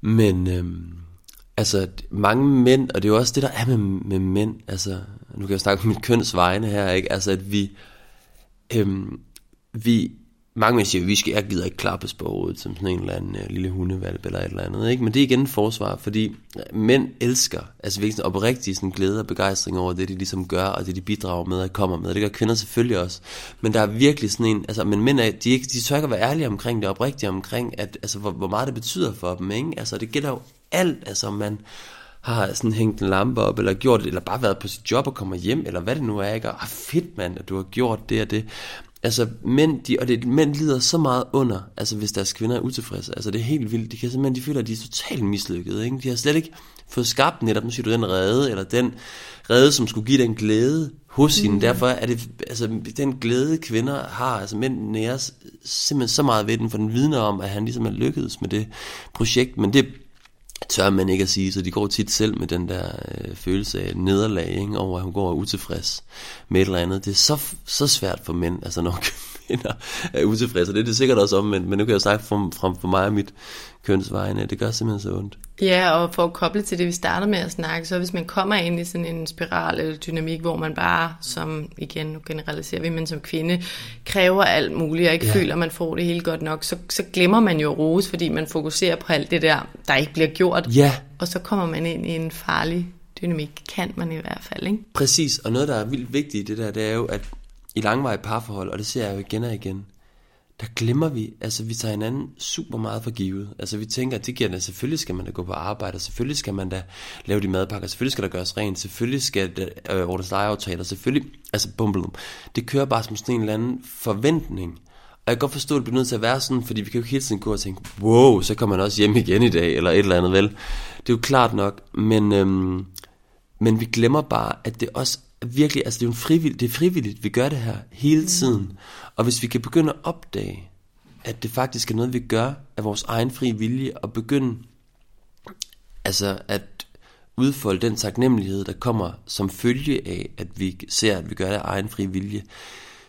Men, øhm, altså, mange mænd, og det er jo også det, der er med, med mænd, altså, nu kan jeg snakke om mit køns vegne her, ikke? Altså, at vi, øhm, vi mange vil siger, at vi skal, jeg gider ikke klappes på hovedet som sådan en eller anden uh, lille hundevalp eller et eller andet. Ikke? Men det er igen forsvar, fordi øh, mænd elsker, altså virkelig oprigtigt sådan glæde og begejstring over det, de ligesom gør, og det de bidrager med og kommer med. Det gør kvinder selvfølgelig også. Men der er virkelig sådan en, altså, men mænd er, de, ikke, de tør ikke at være ærlige omkring det, oprigtigt omkring, at, altså, hvor, hvor meget det betyder for dem. Ikke? Altså, det gælder jo alt, altså man har sådan hængt en lampe op, eller gjort det, eller bare været på sit job og kommer hjem, eller hvad det nu er, ikke? Og ah, fedt mand, at du har gjort det og det. Altså mænd, de, og det, mænd lider så meget under, altså hvis deres kvinder er utilfredse. Altså det er helt vildt. De kan simpelthen, de føler, at de er totalt mislykkede. Ikke? De har slet ikke fået skabt netop, nu siger du, den redde, eller den redde, som skulle give den glæde hos mm. hende. Derfor er det, altså den glæde kvinder har, altså mænd næres simpelthen så meget ved den, for den vidner om, at han ligesom er lykkedes med det projekt. Men det tør man ikke at sige, så de går tit selv med den der øh, følelse af nederlag, ikke, over at hun går utilfreds med et eller andet. Det er så, så svært for mænd, altså når kvinder er utilfredse, det er det sikkert også om, men, men nu kan jeg snakke fra, fra for mig og mit kønsvejene, det gør simpelthen så ondt. Ja, og for at koble til det, vi startede med at snakke, så hvis man kommer ind i sådan en spiral eller dynamik, hvor man bare, som igen, nu generaliserer vi, men som kvinde, kræver alt muligt, og ikke ja. føler, at man får det hele godt nok, så, så glemmer man jo rose, fordi man fokuserer på alt det der, der ikke bliver gjort. Ja. Og så kommer man ind i en farlig dynamik, kan man i hvert fald, ikke? Præcis, og noget, der er vildt vigtigt i det der, det er jo, at i langvarige parforhold, og det ser jeg jo igen og igen, der glemmer vi, altså vi tager hinanden super meget for givet. Altså vi tænker, at det giver det, selvfølgelig skal man da gå på arbejde, og selvfølgelig skal man da lave de madpakker, selvfølgelig skal der gøres rent, selvfølgelig skal der øh, ordnes lejeaftaler, selvfølgelig, altså bum, bum. Det kører bare som sådan en eller anden forventning. Og jeg kan godt forstå, at det bliver nødt til at være sådan, fordi vi kan jo hele tiden gå og tænke, wow, så kommer man også hjem igen i dag, eller et eller andet, vel? Det er jo klart nok, men, øhm, men vi glemmer bare, at det også virkelig, altså det er jo en frivillig, det er frivilligt, vi gør det her hele tiden. Og hvis vi kan begynde at opdage, at det faktisk er noget, vi gør af vores egen fri vilje, og begynde altså at udfolde den taknemmelighed, der kommer som følge af, at vi ser, at vi gør det af egen fri vilje,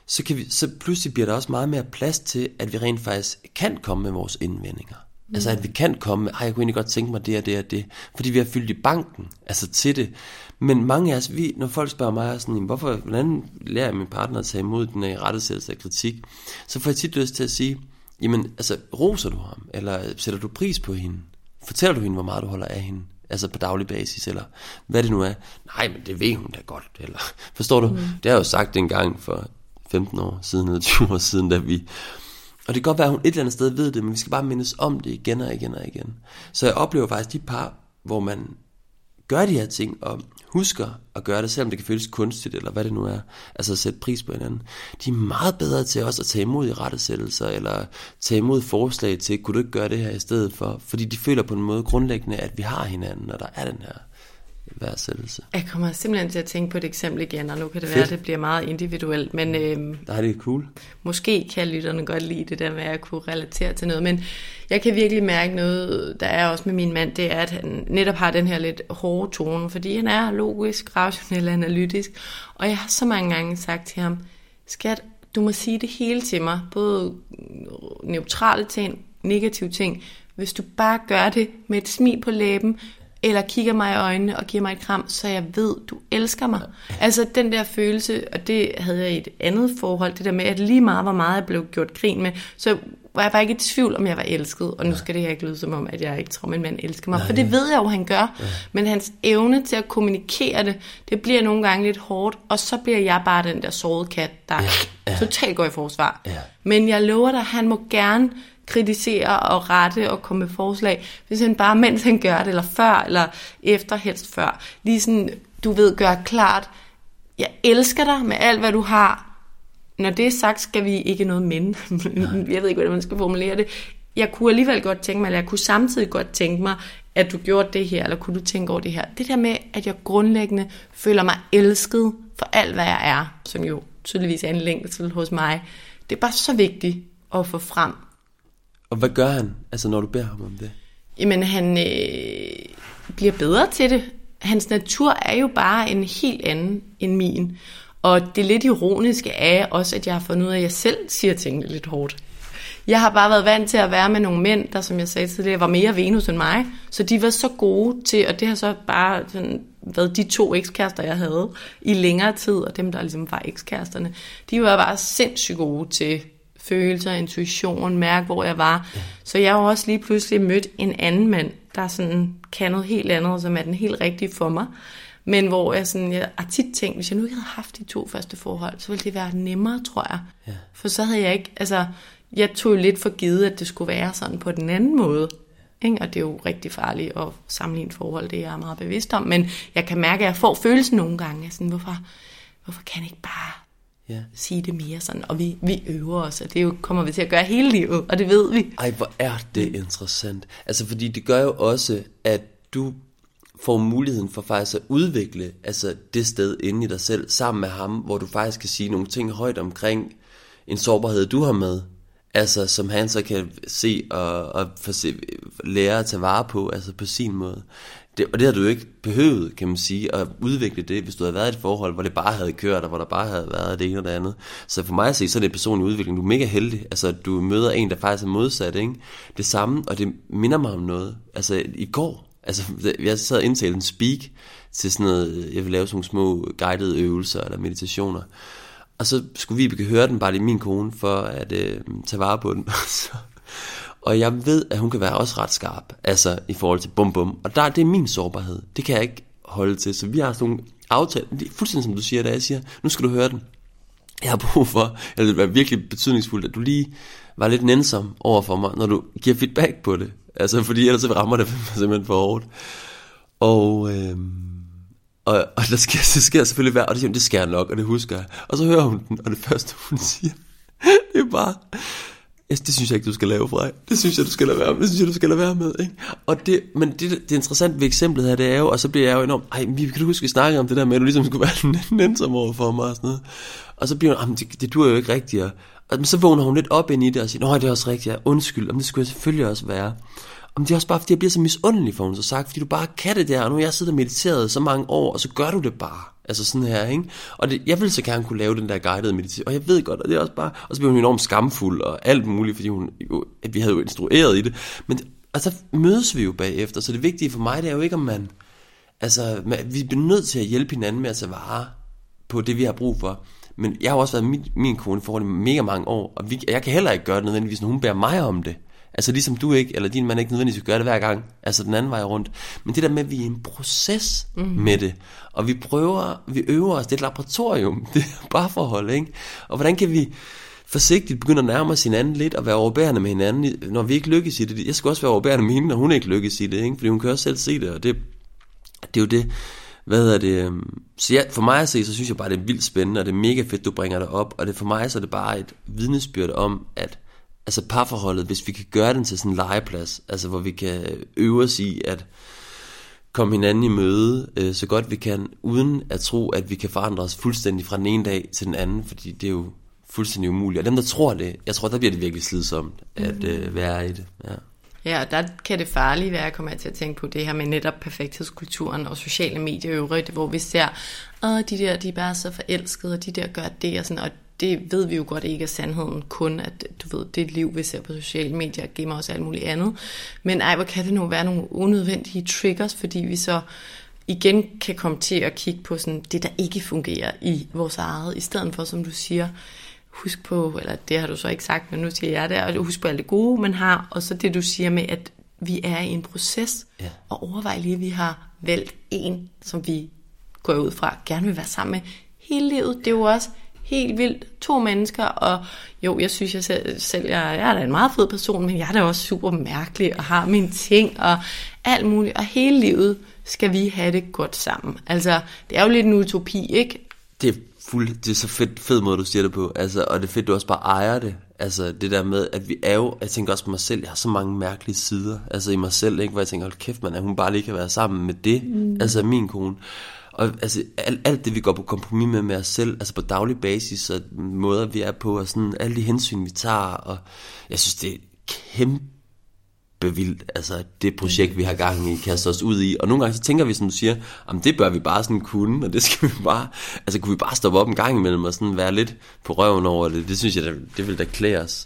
så, kan vi, så pludselig bliver der også meget mere plads til, at vi rent faktisk kan komme med vores indvendinger. Mm. Altså at vi kan komme med, jeg kunne egentlig godt tænke mig det og det og det, fordi vi har fyldt i banken, altså til det. Men mange af os, vi, når folk spørger mig, sådan, hvorfor, hvordan lærer jeg min partner at tage imod den her rettesættelse af kritik, så får jeg tit lyst til at sige, jamen, altså, roser du ham, eller sætter du pris på hende? Fortæller du hende, hvor meget du holder af hende? Altså på daglig basis, eller hvad det nu er. Nej, men det ved hun da godt, eller forstår du? Mm. Det har jeg jo sagt en gang for 15 år siden, eller 20 år siden, da vi... Og det kan godt være, at hun et eller andet sted ved det, men vi skal bare mindes om det igen og igen og igen. Så jeg oplever faktisk de par, hvor man gør de her ting, og husker at gøre det, selvom det kan føles kunstigt, eller hvad det nu er, altså at sætte pris på hinanden, de er meget bedre til også at tage imod i rettesættelser, eller tage imod forslag til, kunne du ikke gøre det her i stedet for, fordi de føler på en måde grundlæggende, at vi har hinanden, og der er den her værdsættelse. Jeg kommer simpelthen til at tænke på et eksempel igen, og nu kan det Fedt. være, at det bliver meget individuelt, men øhm, der er det cool. måske kan lytterne godt lide det der med at kunne relatere til noget, men jeg kan virkelig mærke noget, der er også med min mand, det er, at han netop har den her lidt hårde tone, fordi han er logisk, rationel, analytisk, og jeg har så mange gange sagt til ham, skat, du må sige det hele til mig, både neutrale ting, negative ting, hvis du bare gør det med et smil på læben, eller kigger mig i øjnene og giver mig et kram, så jeg ved, du elsker mig. Altså den der følelse, og det havde jeg i et andet forhold, det der med, at lige meget hvor meget jeg blev gjort grin med, så var jeg bare ikke i tvivl, om jeg var elsket. Og nu skal det her ikke lyde som om, at jeg ikke tror, min mand elsker mig. Nej, for det ved jeg jo, han gør. Ja. Men hans evne til at kommunikere det, det bliver nogle gange lidt hårdt. Og så bliver jeg bare den der sårede kat, der ja. Ja. totalt går i forsvar. Ja. Men jeg lover dig, han må gerne kritisere og rette og komme med forslag, hvis han bare, mens han gør det, eller før, eller efter, helst før, lige sådan, du ved, gør klart, jeg elsker dig med alt, hvad du har. Når det er sagt, skal vi ikke noget men. jeg ved ikke, hvordan man skal formulere det. Jeg kunne alligevel godt tænke mig, eller jeg kunne samtidig godt tænke mig, at du gjorde det her, eller kunne du tænke over det her. Det der med, at jeg grundlæggende føler mig elsket for alt, hvad jeg er, som jo tydeligvis er en længsel hos mig, det er bare så vigtigt at få frem. Og hvad gør han, altså når du beder ham om det? Jamen, han øh, bliver bedre til det. Hans natur er jo bare en helt anden end min. Og det lidt ironiske er også, at jeg har fundet ud af, at jeg selv siger tingene lidt hårdt. Jeg har bare været vant til at være med nogle mænd, der som jeg sagde tidligere, var mere Venus end mig. Så de var så gode til, og det har så bare sådan, været de to ekskærester, jeg havde i længere tid, og dem, der ligesom var ekskæresterne, de var bare sindssygt gode til følelser, intuition, mærke, hvor jeg var. Ja. Så jeg har også lige pludselig mødt en anden mand, der sådan kan noget helt andet, som er den helt rigtige for mig. Men hvor jeg, sådan, jeg har tit tænkt, hvis jeg nu ikke havde haft de to første forhold, så ville det være nemmere, tror jeg. Ja. For så havde jeg ikke, altså, jeg tog lidt for givet, at det skulle være sådan på den anden måde. Ikke? Og det er jo rigtig farligt at sammenligne forhold, det er jeg meget bevidst om. Men jeg kan mærke, at jeg får følelsen nogle gange, sådan, hvorfor, hvorfor kan jeg ikke bare ja. sige det mere sådan, og vi, vi øver os, og det jo, kommer vi til at gøre hele livet, og det ved vi. Ej, hvor er det interessant. Altså, fordi det gør jo også, at du får muligheden for faktisk at udvikle altså det sted inde i dig selv, sammen med ham, hvor du faktisk kan sige nogle ting højt omkring en sårbarhed, du har med, altså som han så kan se og, og lære at tage vare på, altså på sin måde. Det, og det har du jo ikke behøvet, kan man sige, at udvikle det, hvis du havde været i et forhold, hvor det bare havde kørt, og hvor der bare havde været det ene og det andet. Så for mig at se, så er det en personlig udvikling. Du er mega heldig. Altså, du møder en, der faktisk er modsat, ikke? Det samme, og det minder mig om noget. Altså, i går, altså, jeg sad og en speak til sådan noget, jeg vil lave sådan nogle små guidede øvelser eller meditationer. Og så skulle vi høre den bare lige min kone, for at øh, tage vare på den. Og jeg ved, at hun kan være også ret skarp, altså i forhold til bum bum. Og der, det er min sårbarhed. Det kan jeg ikke holde til. Så vi har sådan nogle aftaler. Det er fuldstændig som du siger, da jeg siger, nu skal du høre den. Jeg har brug for, eller det være virkelig betydningsfuldt, at du lige var lidt nænsom over for mig, når du giver feedback på det. Altså, fordi ellers så rammer det simpelthen for hårdt. Og, øhm, og, og der skal, det skal selvfølgelig være, og det, det sker nok, og det husker jeg. Og så hører hun den, og det første hun siger, det er bare, det synes jeg ikke, du skal lave, Frej. Det synes jeg, du skal lade være med. Det synes jeg, du skal lade være med. Ikke? Og det, men det, det interessante ved eksemplet her, det er jo, og så bliver jeg jo enormt, ej, vi kan du huske, vi snakkede om det der med, at du ligesom skulle være nænsom over for mig og sådan noget. Og så bliver hun, det, det dur jo ikke rigtigt. Og, og så vågner hun lidt op ind i det og siger, nej, det er også rigtigt, ja, undskyld, om det skulle jeg selvfølgelig også være. Om det er også bare, fordi jeg bliver så misundelig for hun så sagt, fordi du bare kan det der, og nu har jeg siddet og mediteret så mange år, og så gør du det bare. Altså sådan her, ikke? Og det, jeg vil så gerne kunne lave den der guidede meditation, og jeg ved godt, og det er også bare, og så bliver hun enormt skamfuld og alt muligt, fordi hun, jo, at vi havde jo instrueret i det. Men og så mødes vi jo bagefter, så det vigtige for mig, det er jo ikke, om man, altså, vi bliver nødt til at hjælpe hinanden med at tage vare på det, vi har brug for. Men jeg har også været min, min kone i forhold i mega mange år, og vi, jeg kan heller ikke gøre det nødvendigvis, når hun bærer mig om det. Altså ligesom du ikke, eller din mand ikke nødvendigvis gør det hver gang, altså den anden vej rundt. Men det der med, at vi er i en proces mm. med det, og vi prøver, vi øver os, det er et laboratorium, det er bare forhold, ikke? Og hvordan kan vi forsigtigt begynde at nærme os hinanden lidt, og være overbærende med hinanden, når vi ikke lykkes i det. Jeg skal også være overbærende med hende, når hun ikke lykkes i det, ikke? Fordi hun kan også selv se det, og det, det er jo det, hvad er det, øhm, så ja, for mig at se, så synes jeg bare, det er vildt spændende, og det er mega fedt, du bringer det op, og det for mig så er det bare et vidnesbyrd om, at altså parforholdet, hvis vi kan gøre den til sådan en legeplads, altså hvor vi kan øve os i at komme hinanden i møde øh, så godt vi kan, uden at tro, at vi kan forandre os fuldstændig fra den ene dag til den anden, fordi det er jo fuldstændig umuligt. Og dem, der tror det, jeg tror, der bliver det virkelig slidsomt at mm. øh, være i det. Ja. Ja, og der kan det farlige være, at komme til at tænke på det her med netop perfekthedskulturen og sociale medier i øvrigt, hvor vi ser, at de der, de er bare så forelskede, og de der gør det, og, sådan, og det ved vi jo godt ikke er sandheden kun, at du ved, det liv, vi ser på sociale medier, gemmer os alt muligt andet. Men ej, hvor kan det nu være nogle unødvendige triggers, fordi vi så igen kan komme til at kigge på sådan det, der ikke fungerer i vores eget, i stedet for, som du siger, husk på, eller det har du så ikke sagt, men nu siger jeg det, og husk på alt det gode, man har, og så det, du siger med, at vi er i en proces, ja. og overvej lige, at vi har valgt en, som vi går ud fra, gerne vil være sammen med hele livet. Det er jo også helt vildt to mennesker, og jo, jeg synes jeg selv, selv jeg, jeg er da en meget fed person, men jeg er da også super mærkelig, og har mine ting, og alt muligt, og hele livet skal vi have det godt sammen. Altså, det er jo lidt en utopi, ikke? Det er fuld, det er så fedt, fed måde, du siger det på, altså, og det er fedt, du også bare ejer det. Altså det der med, at vi er jo, jeg tænker også på mig selv, jeg har så mange mærkelige sider, altså i mig selv, ikke? hvor jeg tænker, hold kæft man, at hun bare lige kan være sammen med det, mm. altså min kone. Og altså, alt, alt det, vi går på kompromis med med os selv, altså på daglig basis, og måder, vi er på, og sådan alle de hensyn, vi tager, og jeg synes, det er kæmpe vildt, altså det projekt, vi har gang i, kaster os ud i. Og nogle gange så tænker vi, som du siger, om det bør vi bare sådan kunne, og det skal vi bare, altså kunne vi bare stoppe op en gang imellem og sådan være lidt på røven over det. Det synes jeg, det, det vil da klæde os.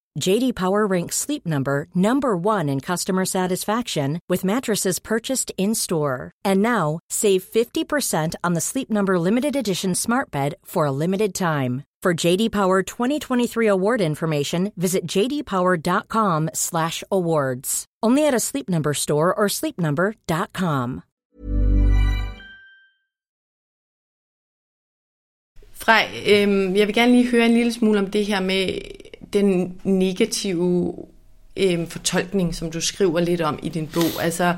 JD Power ranks Sleep Number number 1 in customer satisfaction with mattresses purchased in-store. And now, save 50% on the Sleep Number limited edition Smart Bed for a limited time. For JD Power 2023 award information, visit jdpower.com/awards. Only at a Sleep Number store or sleepnumber.com. Frej, øhm, jeg vil gerne lige høre en lille smule om det her med den negative øh, fortolkning, som du skriver lidt om i din bog. Altså,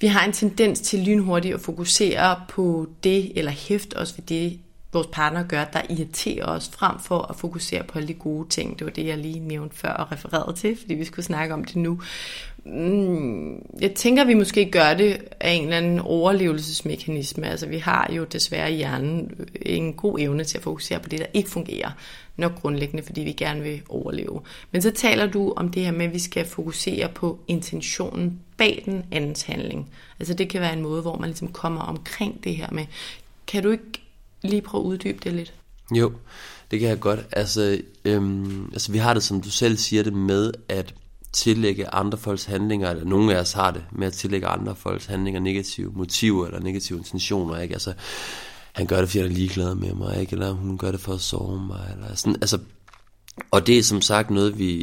vi har en tendens til lynhurtigt at fokusere på det, eller hæfte os ved det, vores partner gør, der irriterer os, frem for at fokusere på alle de gode ting. Det var det, jeg lige nævnte før og refererede til, fordi vi skulle snakke om det nu. Mm, jeg tænker, vi måske gør det af en eller anden overlevelsesmekanisme. Altså, vi har jo desværre i hjernen en god evne til at fokusere på det, der ikke fungerer. Nok grundlæggende, fordi vi gerne vil overleve. Men så taler du om det her med, at vi skal fokusere på intentionen bag den andens handling. Altså, det kan være en måde, hvor man ligesom kommer omkring det her med, kan du ikke lige prøve at uddybe det lidt? Jo, det kan jeg godt. Altså, øhm, altså vi har det, som du selv siger det, med at tillægge andre folks handlinger, eller nogle af os har det med at tillægge andre folks handlinger negative motiver eller negative intentioner, ikke? Altså, han gør det, fordi han er ligeglad med mig, ikke? Eller hun gør det for at sove mig, eller sådan, altså, og det er som sagt noget, vi...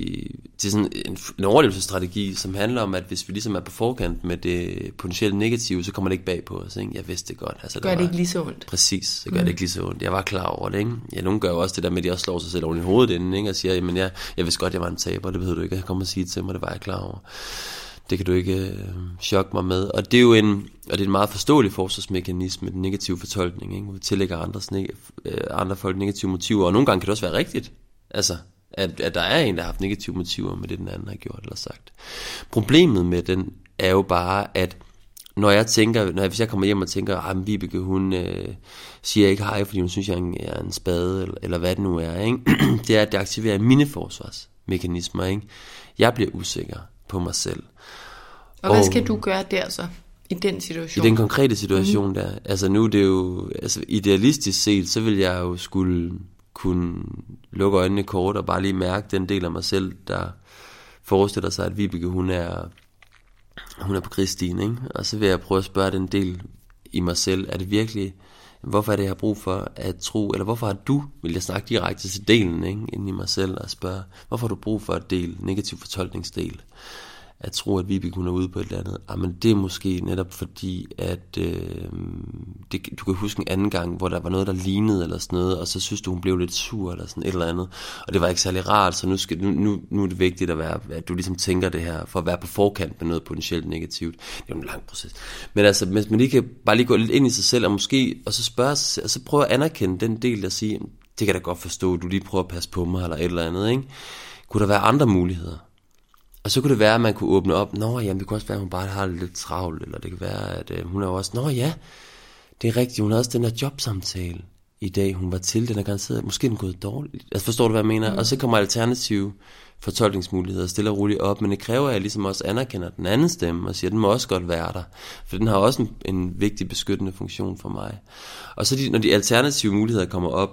Det er sådan en, en overlevelsesstrategi, som handler om, at hvis vi ligesom er på forkant med det potentielt negative, så kommer det ikke bag på os. Ikke? Jeg vidste det godt. Altså, gør det var, ikke lige så ondt? Præcis, så gør mm. det ikke lige så ondt. Jeg var klar over det. Ikke? Ja, nogle gør jo også det der med, at de også slår sig selv oven i hovedet inden, ikke? og siger, jamen jeg, jeg vidste godt, jeg var en taber, det behøver du ikke at komme og sige til mig, det var jeg klar over. Det kan du ikke øh, chokke mig med. Og det er jo en, og det er en meget forståelig forsvarsmekanisme, den negative fortolkning, ikke? vi tillægger andres, øh, andre folk negative motiver, og nogle gange kan det også være rigtigt. Altså, at, at der er en, der har haft negative motiver med det, den anden har gjort eller sagt. Problemet med den er jo bare, at når jeg tænker, når jeg, hvis jeg kommer hjem og tænker, at Vibeke, hun øh, siger ikke hej, fordi hun synes, jeg er en spade, eller, eller hvad det nu er, ikke? det er, at det aktiverer mine forsvarsmekanismer. Ikke? Jeg bliver usikker på mig selv. Og, og hvad skal du gøre der så? I den situation? I den konkrete situation mm. der. Altså nu er det jo, altså idealistisk set, så vil jeg jo skulle kunne lukke øjnene kort og bare lige mærke den del af mig selv, der forestiller sig, at Vibeke, hun er, hun er på Kristine, ikke? Og så vil jeg prøve at spørge den del i mig selv, er det virkelig, hvorfor er det, jeg har brug for at tro, eller hvorfor har du, vil jeg snakke direkte til delen, ikke? Inden i mig selv og spørge, hvorfor har du brug for at dele negativ fortolkningsdel? At tro, at Vibeke kunne ude på et eller andet. Ah, Jamen, det er måske netop fordi, at øh, det, du kan huske en anden gang, hvor der var noget, der lignede eller sådan noget, og så synes du, hun blev lidt sur eller sådan et eller andet. Og det var ikke særlig rart, så nu, skal, nu, nu, nu er det vigtigt at, være, at du ligesom tænker det her, for at være på forkant med noget potentielt negativt. Det er jo en lang proces. Men altså, hvis man lige kan bare lige gå lidt ind i sig selv, og måske, og så spørge sig og så prøve at anerkende den del, der siger, det kan jeg da godt forstå, du lige prøver at passe på mig, eller et eller andet, ikke? Kunne der være andre muligheder? Og så kunne det være, at man kunne åbne op, Nå ja, det kunne også være, at hun bare har det lidt travlt, eller det kan være, at øh, hun er også, Nå ja, det er rigtigt, hun har også den der jobsamtale i dag, hun var til, den er garanteret, måske den gået dårligt. Altså forstår du, hvad jeg mener? Mm. Og så kommer alternative fortolkningsmuligheder stille og roligt op, men det kræver, at jeg ligesom også anerkender den anden stemme, og siger, at den må også godt være der, for den har også en, en vigtig beskyttende funktion for mig. Og så de, når de alternative muligheder kommer op,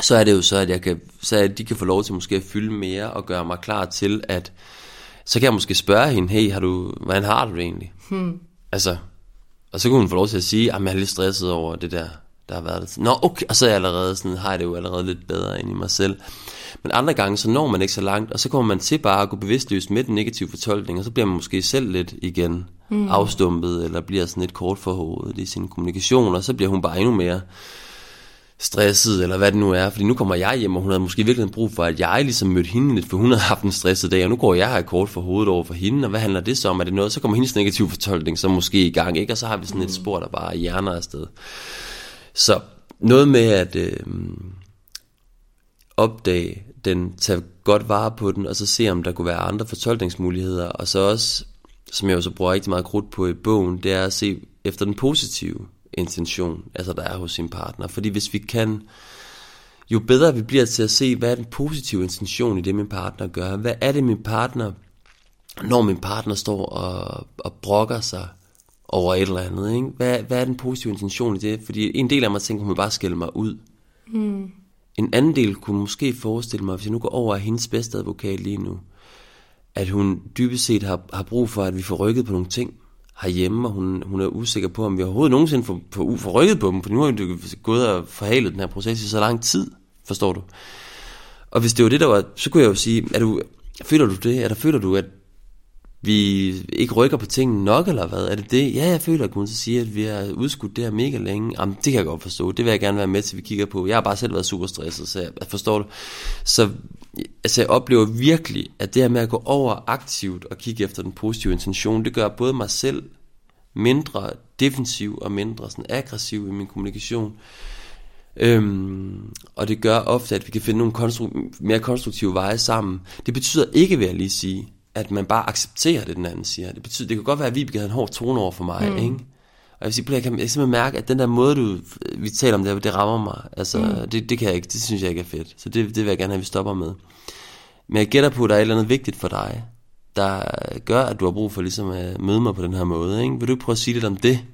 så er det jo så, at jeg kan, så at de kan få lov til måske at fylde mere, og gøre mig klar til, at så kan jeg måske spørge hende, hey, har du, hvordan har du det egentlig? Hmm. Altså, og så kunne hun få lov til at sige, at jeg er lidt stresset over det der, der har været. Nå, okay, og så er jeg allerede sådan, har jeg det jo allerede lidt bedre ind i mig selv. Men andre gange, så når man ikke så langt, og så kommer man til bare at gå bevidstløst med den negative fortolkning, og så bliver man måske selv lidt igen mm. afstumpet, eller bliver sådan lidt kort forhovedet i sin kommunikation, og så bliver hun bare endnu mere stresset, eller hvad det nu er. Fordi nu kommer jeg hjem, og hun havde måske virkelig brug for, at jeg ligesom mødte hende lidt, for hun havde haft en stresset dag, og nu går jeg her kort for hovedet over for hende, og hvad handler det så om? Er det noget? Så kommer hendes negative fortolkning så måske i gang, ikke? Og så har vi sådan et mm. spor, der bare hjerner afsted. Så noget med at øh, opdage den, tage godt vare på den, og så se, om der kunne være andre fortolkningsmuligheder, og så også, som jeg jo så bruger rigtig meget krudt på i bogen, det er at se efter den positive intention, altså der er hos sin partner. Fordi hvis vi kan, jo bedre vi bliver til at se, hvad er den positive intention i det, min partner gør. Hvad er det, min partner, når min partner står og, og brokker sig over et eller andet. Ikke? Hvad, hvad er den positive intention i det? Fordi en del af mig tænker, hun vil bare skælde mig ud. Mm. En anden del kunne måske forestille mig, hvis jeg nu går over af hendes bedste advokat lige nu, at hun dybest set har, har brug for, at vi får rykket på nogle ting herhjemme, og hun, hun er usikker på, om vi overhovedet nogensinde får, får, får rykket på dem, for nu har vi gået og forhalet den her proces i så lang tid, forstår du? Og hvis det var det, der var, så kunne jeg jo sige, er du, føler du det? Er der føler du, at vi ikke rykker på tingene nok, eller hvad? Er det det? Ja, jeg føler, at hun så siger, at vi har udskudt det her mega længe. Jamen, det kan jeg godt forstå. Det vil jeg gerne være med til, vi kigger på. Jeg har bare selv været super stresset, så jeg forstår du. Så altså, jeg oplever virkelig, at det her med at gå over aktivt og kigge efter den positive intention, det gør både mig selv mindre defensiv og mindre sådan aggressiv i min kommunikation. Øhm, og det gør ofte, at vi kan finde nogle konstru- mere konstruktive veje sammen. Det betyder ikke, vil jeg lige sige, at man bare accepterer det, den anden siger. Det betyder, det kan godt være, at Vibeke havde en hård tone over for mig, mm. ikke? Og jeg vil sige, jeg kan, jeg kan simpelthen mærke, at den der måde, du, vi taler om det, det rammer mig. Altså, mm. det, det, kan jeg ikke, det synes jeg ikke er fedt. Så det, det vil jeg gerne have, at vi stopper med. Men jeg gætter på, at der er et eller andet vigtigt for dig, der gør, at du har brug for ligesom at møde mig på den her måde. Ikke? Vil du ikke prøve at sige lidt om det,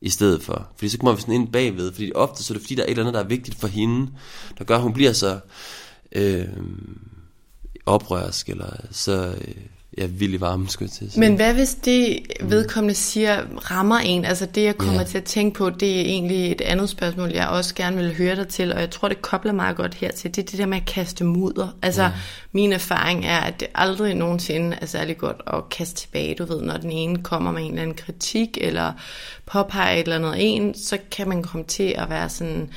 i stedet for? Fordi så kommer vi sådan ind bagved, fordi ofte så er det fordi, der er et eller andet, der er vigtigt for hende, der gør, at hun bliver så øh, oprørsk, eller så... Øh, ja, vildt varme, skulle jeg til at sige. Men hvad hvis det vedkommende siger rammer en? Altså det, jeg kommer ja. til at tænke på, det er egentlig et andet spørgsmål, jeg også gerne vil høre dig til, og jeg tror, det kobler meget godt hertil. Det er det der med at kaste mudder. Altså ja. min erfaring er, at det aldrig nogensinde er særlig godt at kaste tilbage. Du ved, når den ene kommer med en eller anden kritik, eller påpeger et eller andet en, så kan man komme til at være sådan,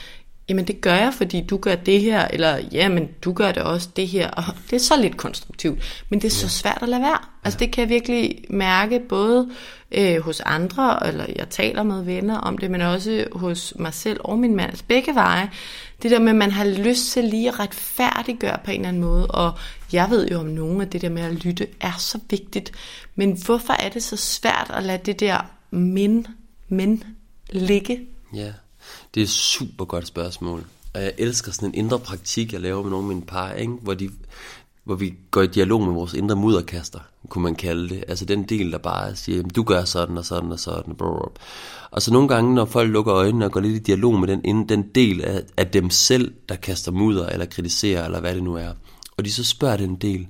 jamen det gør jeg, fordi du gør det her, eller jamen du gør det også det her, og det er så lidt konstruktivt, men det er så svært at lade være. Altså det kan jeg virkelig mærke både øh, hos andre, eller jeg taler med venner om det, men også hos mig selv og min mand, altså begge veje. Det der med, at man har lyst til lige at retfærdiggøre på en eller anden måde, og jeg ved jo om nogen, at det der med at lytte er så vigtigt, men hvorfor er det så svært at lade det der men, men ligge? Ja. Det er et super godt spørgsmål. Og jeg elsker sådan en indre praktik, jeg laver med nogle af mine par, ikke? Hvor, de, hvor vi går i dialog med vores indre mudderkaster, kunne man kalde det. Altså den del, der bare siger, du gør sådan og sådan og sådan. Brrr. Og så nogle gange, når folk lukker øjnene og går lidt i dialog med den, den del af, af dem selv, der kaster mudder eller kritiserer, eller hvad det nu er, og de så spørger den del,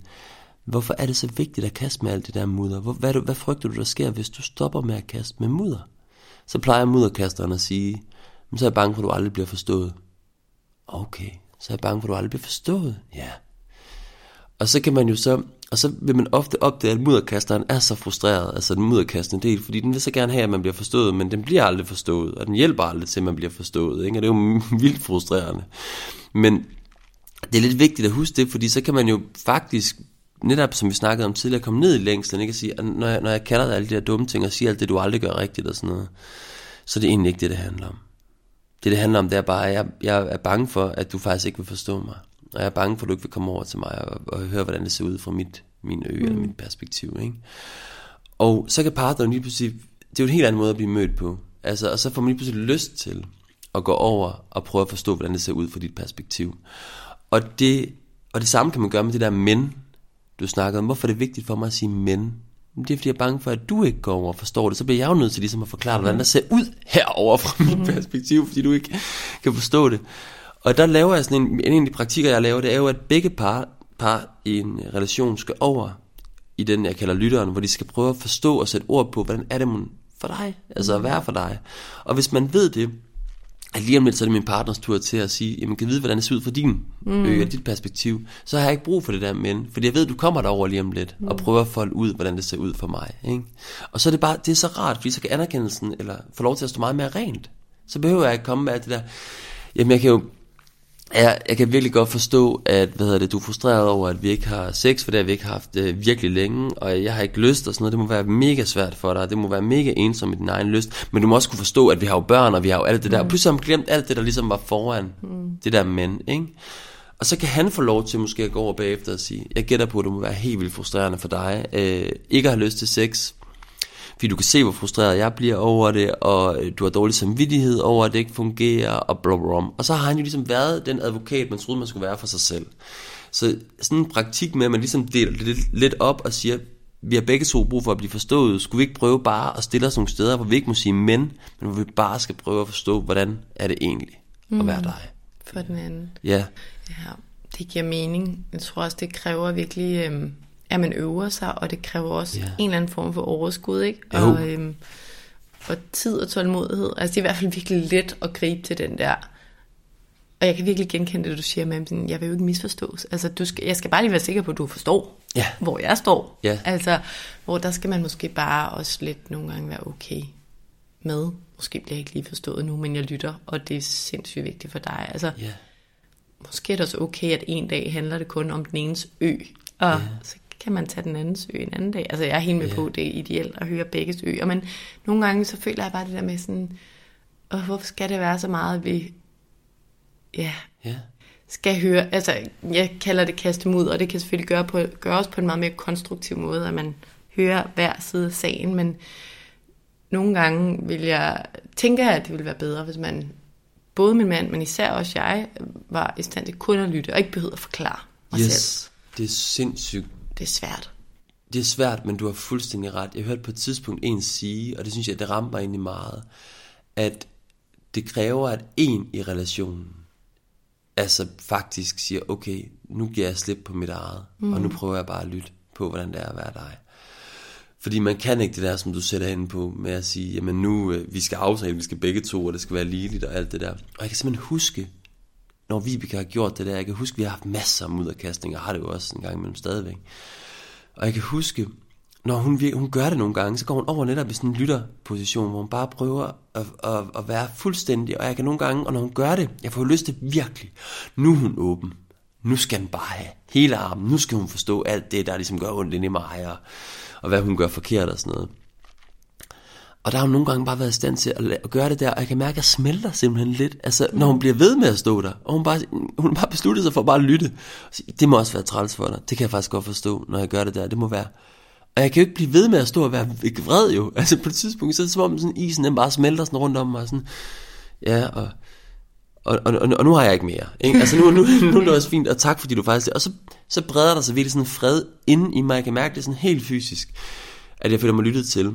hvorfor er det så vigtigt at kaste med alt det der mudder? Hvor, hvad, hvad frygter du, der sker, hvis du stopper med at kaste med mudder? Så plejer mudderkasteren at sige, men så er jeg bange for, at du aldrig bliver forstået. Okay, så er jeg bange for, at du aldrig bliver forstået. Ja. Og så kan man jo så, og så vil man ofte opdage, at mudderkasteren er så frustreret, altså den mudderkastende del, fordi den vil så gerne have, at man bliver forstået, men den bliver aldrig forstået, og den hjælper aldrig til, at man bliver forstået, ikke? og det er jo vildt frustrerende. Men det er lidt vigtigt at huske det, fordi så kan man jo faktisk, netop som vi snakkede om tidligere, komme ned i længslen, ikke? at sige, at når jeg, når jeg kalder dig alle de der dumme ting, og siger alt det, du aldrig gør rigtigt og sådan noget, så er det egentlig ikke det, det handler om. Det, det handler om, det er bare, at jeg, jeg er bange for, at du faktisk ikke vil forstå mig. Og jeg er bange for, at du ikke vil komme over til mig og, og høre, hvordan det ser ud fra mit, min øje mm. eller mit perspektiv. Ikke? Og så kan partneren lige pludselig, det er jo en helt anden måde at blive mødt på. Altså, og så får man lige pludselig lyst til at gå over og prøve at forstå, hvordan det ser ud fra dit perspektiv. Og det, og det samme kan man gøre med det der men, du snakkede om. Hvorfor er det vigtigt for mig at sige men? Det er fordi, jeg er bange for, at du ikke går over og forstår det. Så bliver jeg jo nødt til ligesom at forklare, hvordan det ser ud herover fra mit mm-hmm. perspektiv, fordi du ikke kan forstå det. Og der laver jeg sådan en, en af de praktikker, jeg laver, det er jo, at begge par, par i en relation skal over i den, jeg kalder lytteren, hvor de skal prøve at forstå og sætte ord på, hvordan er det for dig, altså at være for dig. Og hvis man ved det, at lige om lidt, så er det min partners tur til at sige, jamen kan vide, hvordan det ser ud fra din mm. ø og dit perspektiv, så har jeg ikke brug for det der men, fordi jeg ved, at du kommer derover lige om lidt, mm. og prøver at folde ud, hvordan det ser ud for mig. Ikke? Og så er det bare, det er så rart, fordi så kan anerkendelsen, eller få lov til at stå meget mere rent. Så behøver jeg ikke komme med alt det der, jamen jeg kan jo jeg, jeg kan virkelig godt forstå, at hvad hedder det, du er frustreret over, at vi ikke har sex, for det har vi ikke haft øh, virkelig længe, og jeg har ikke lyst og sådan noget. Det må være mega svært for dig, det må være mega ensom i din egen lyst, men du må også kunne forstå, at vi har jo børn, og vi har jo alt det der. Mm. Pludselig har man glemt alt det, der ligesom var foran mm. det der mænd, ikke? Og så kan han få lov til måske at gå over bagefter og sige, jeg gætter på, at det må være helt vildt frustrerende for dig, øh, ikke at have lyst til sex, Fordi du kan se, hvor frustreret jeg bliver over det, og du har dårlig samvittighed over, at det ikke fungerer, og bla bla Og så har han jo ligesom været den advokat, man troede, man skulle være for sig selv. Så sådan en praktik med, at man ligesom deler det lidt, lidt op og siger, vi har begge to brug for at blive forstået. Skulle vi ikke prøve bare at stille os nogle steder, hvor vi ikke må sige men, men hvor vi bare skal prøve at forstå, hvordan er det egentlig mm. at være dig? For den anden. Ja. Ja, det giver mening. Jeg tror også, det kræver virkelig, øhm, at man øver sig, og det kræver også Ja. en eller anden form for overskud, ikke? Jo. Og, øhm, og tid og tålmodighed. Altså, det er i hvert fald virkelig let at gribe til den der. Og jeg kan virkelig genkende det, du siger, men jeg vil jo ikke misforstås. Altså, du skal, jeg skal bare lige være sikker på, at du forstår, Ja. hvor jeg står. Ja. Altså, hvor der skal man måske bare også lidt nogle gange være okay med. Måske bliver jeg ikke lige forstået nu, men jeg lytter, og det er sindssygt vigtigt for dig. Altså, Ja. måske er det også okay, at en dag handler det kun om den enes ø, og ja. så kan man tage den andens ø en anden dag. Altså jeg er helt med Ja. på, det er ideelt at høre begges øer, men nogle gange så føler jeg bare det der med sådan, og hvorfor skal det være så meget, vi ja, Ja. skal høre, altså jeg kalder det kaste mod, og det kan selvfølgelig gøre på, gøres på en meget mere konstruktiv måde, at man hører hver side af sagen, men nogle gange vil jeg tænke, at det ville være bedre, hvis man, både min mand, men især også jeg, var i stand til kun at lytte, og ikke behøvede at forklare mig selv. Yes. Det er sindssygt Det er svært. Det er svært, men du har fuldstændig ret. Jeg hørte på et tidspunkt en sige, og det synes jeg, det ramte mig egentlig meget, at det kræver, at en i relationen altså faktisk siger, okay, nu giver jeg slip på mit eget, mm. og nu prøver jeg bare at lytte på, hvordan det er at være dig. Fordi man kan ikke det der, som du sætter ind på, med at sige, jamen nu, øh, vi skal aftale, vi skal begge to, og det skal være ligeligt og alt det der. Og jeg kan simpelthen huske, når Vibeke har gjort det der, jeg kan huske, vi har haft masser af mudderkastninger, har det jo også en gang imellem stadigvæk. Og jeg kan huske, når hun, hun gør det nogle gange, så går hun over netop i sådan en lytterposition, hvor hun bare prøver at, at, at være fuldstændig. Og jeg kan nogle gange, og når hun gør det, jeg får lyst til virkelig, nu er hun åben. Nu skal den bare have hele armen. Nu skal hun forstå alt det, der ligesom gør ondt inde i mig, og, og hvad hun gør forkert og sådan noget. Og der har hun nogle gange bare været i stand til at, at gøre det der, og jeg kan mærke, at jeg smelter simpelthen lidt. Altså, når hun bliver ved med at stå der, og hun, bare, hun bare besluttet sig for bare at lytte. Det må også være træls for dig. Det kan jeg faktisk godt forstå, når jeg gør det der. Det må være. Og jeg kan jo ikke blive ved med at stå og være vred jo. Altså på et tidspunkt, så er det som om sådan, isen den bare smelter sådan rundt om mig. og Sådan. Ja, og, og, og, og, og nu har jeg ikke mere. Ikke? Altså nu, nu, nu er det også fint, og tak fordi du faktisk... Og så, så breder der sig virkelig sådan en fred inde i mig. Jeg kan mærke det sådan helt fysisk, at jeg føler mig lyttet til.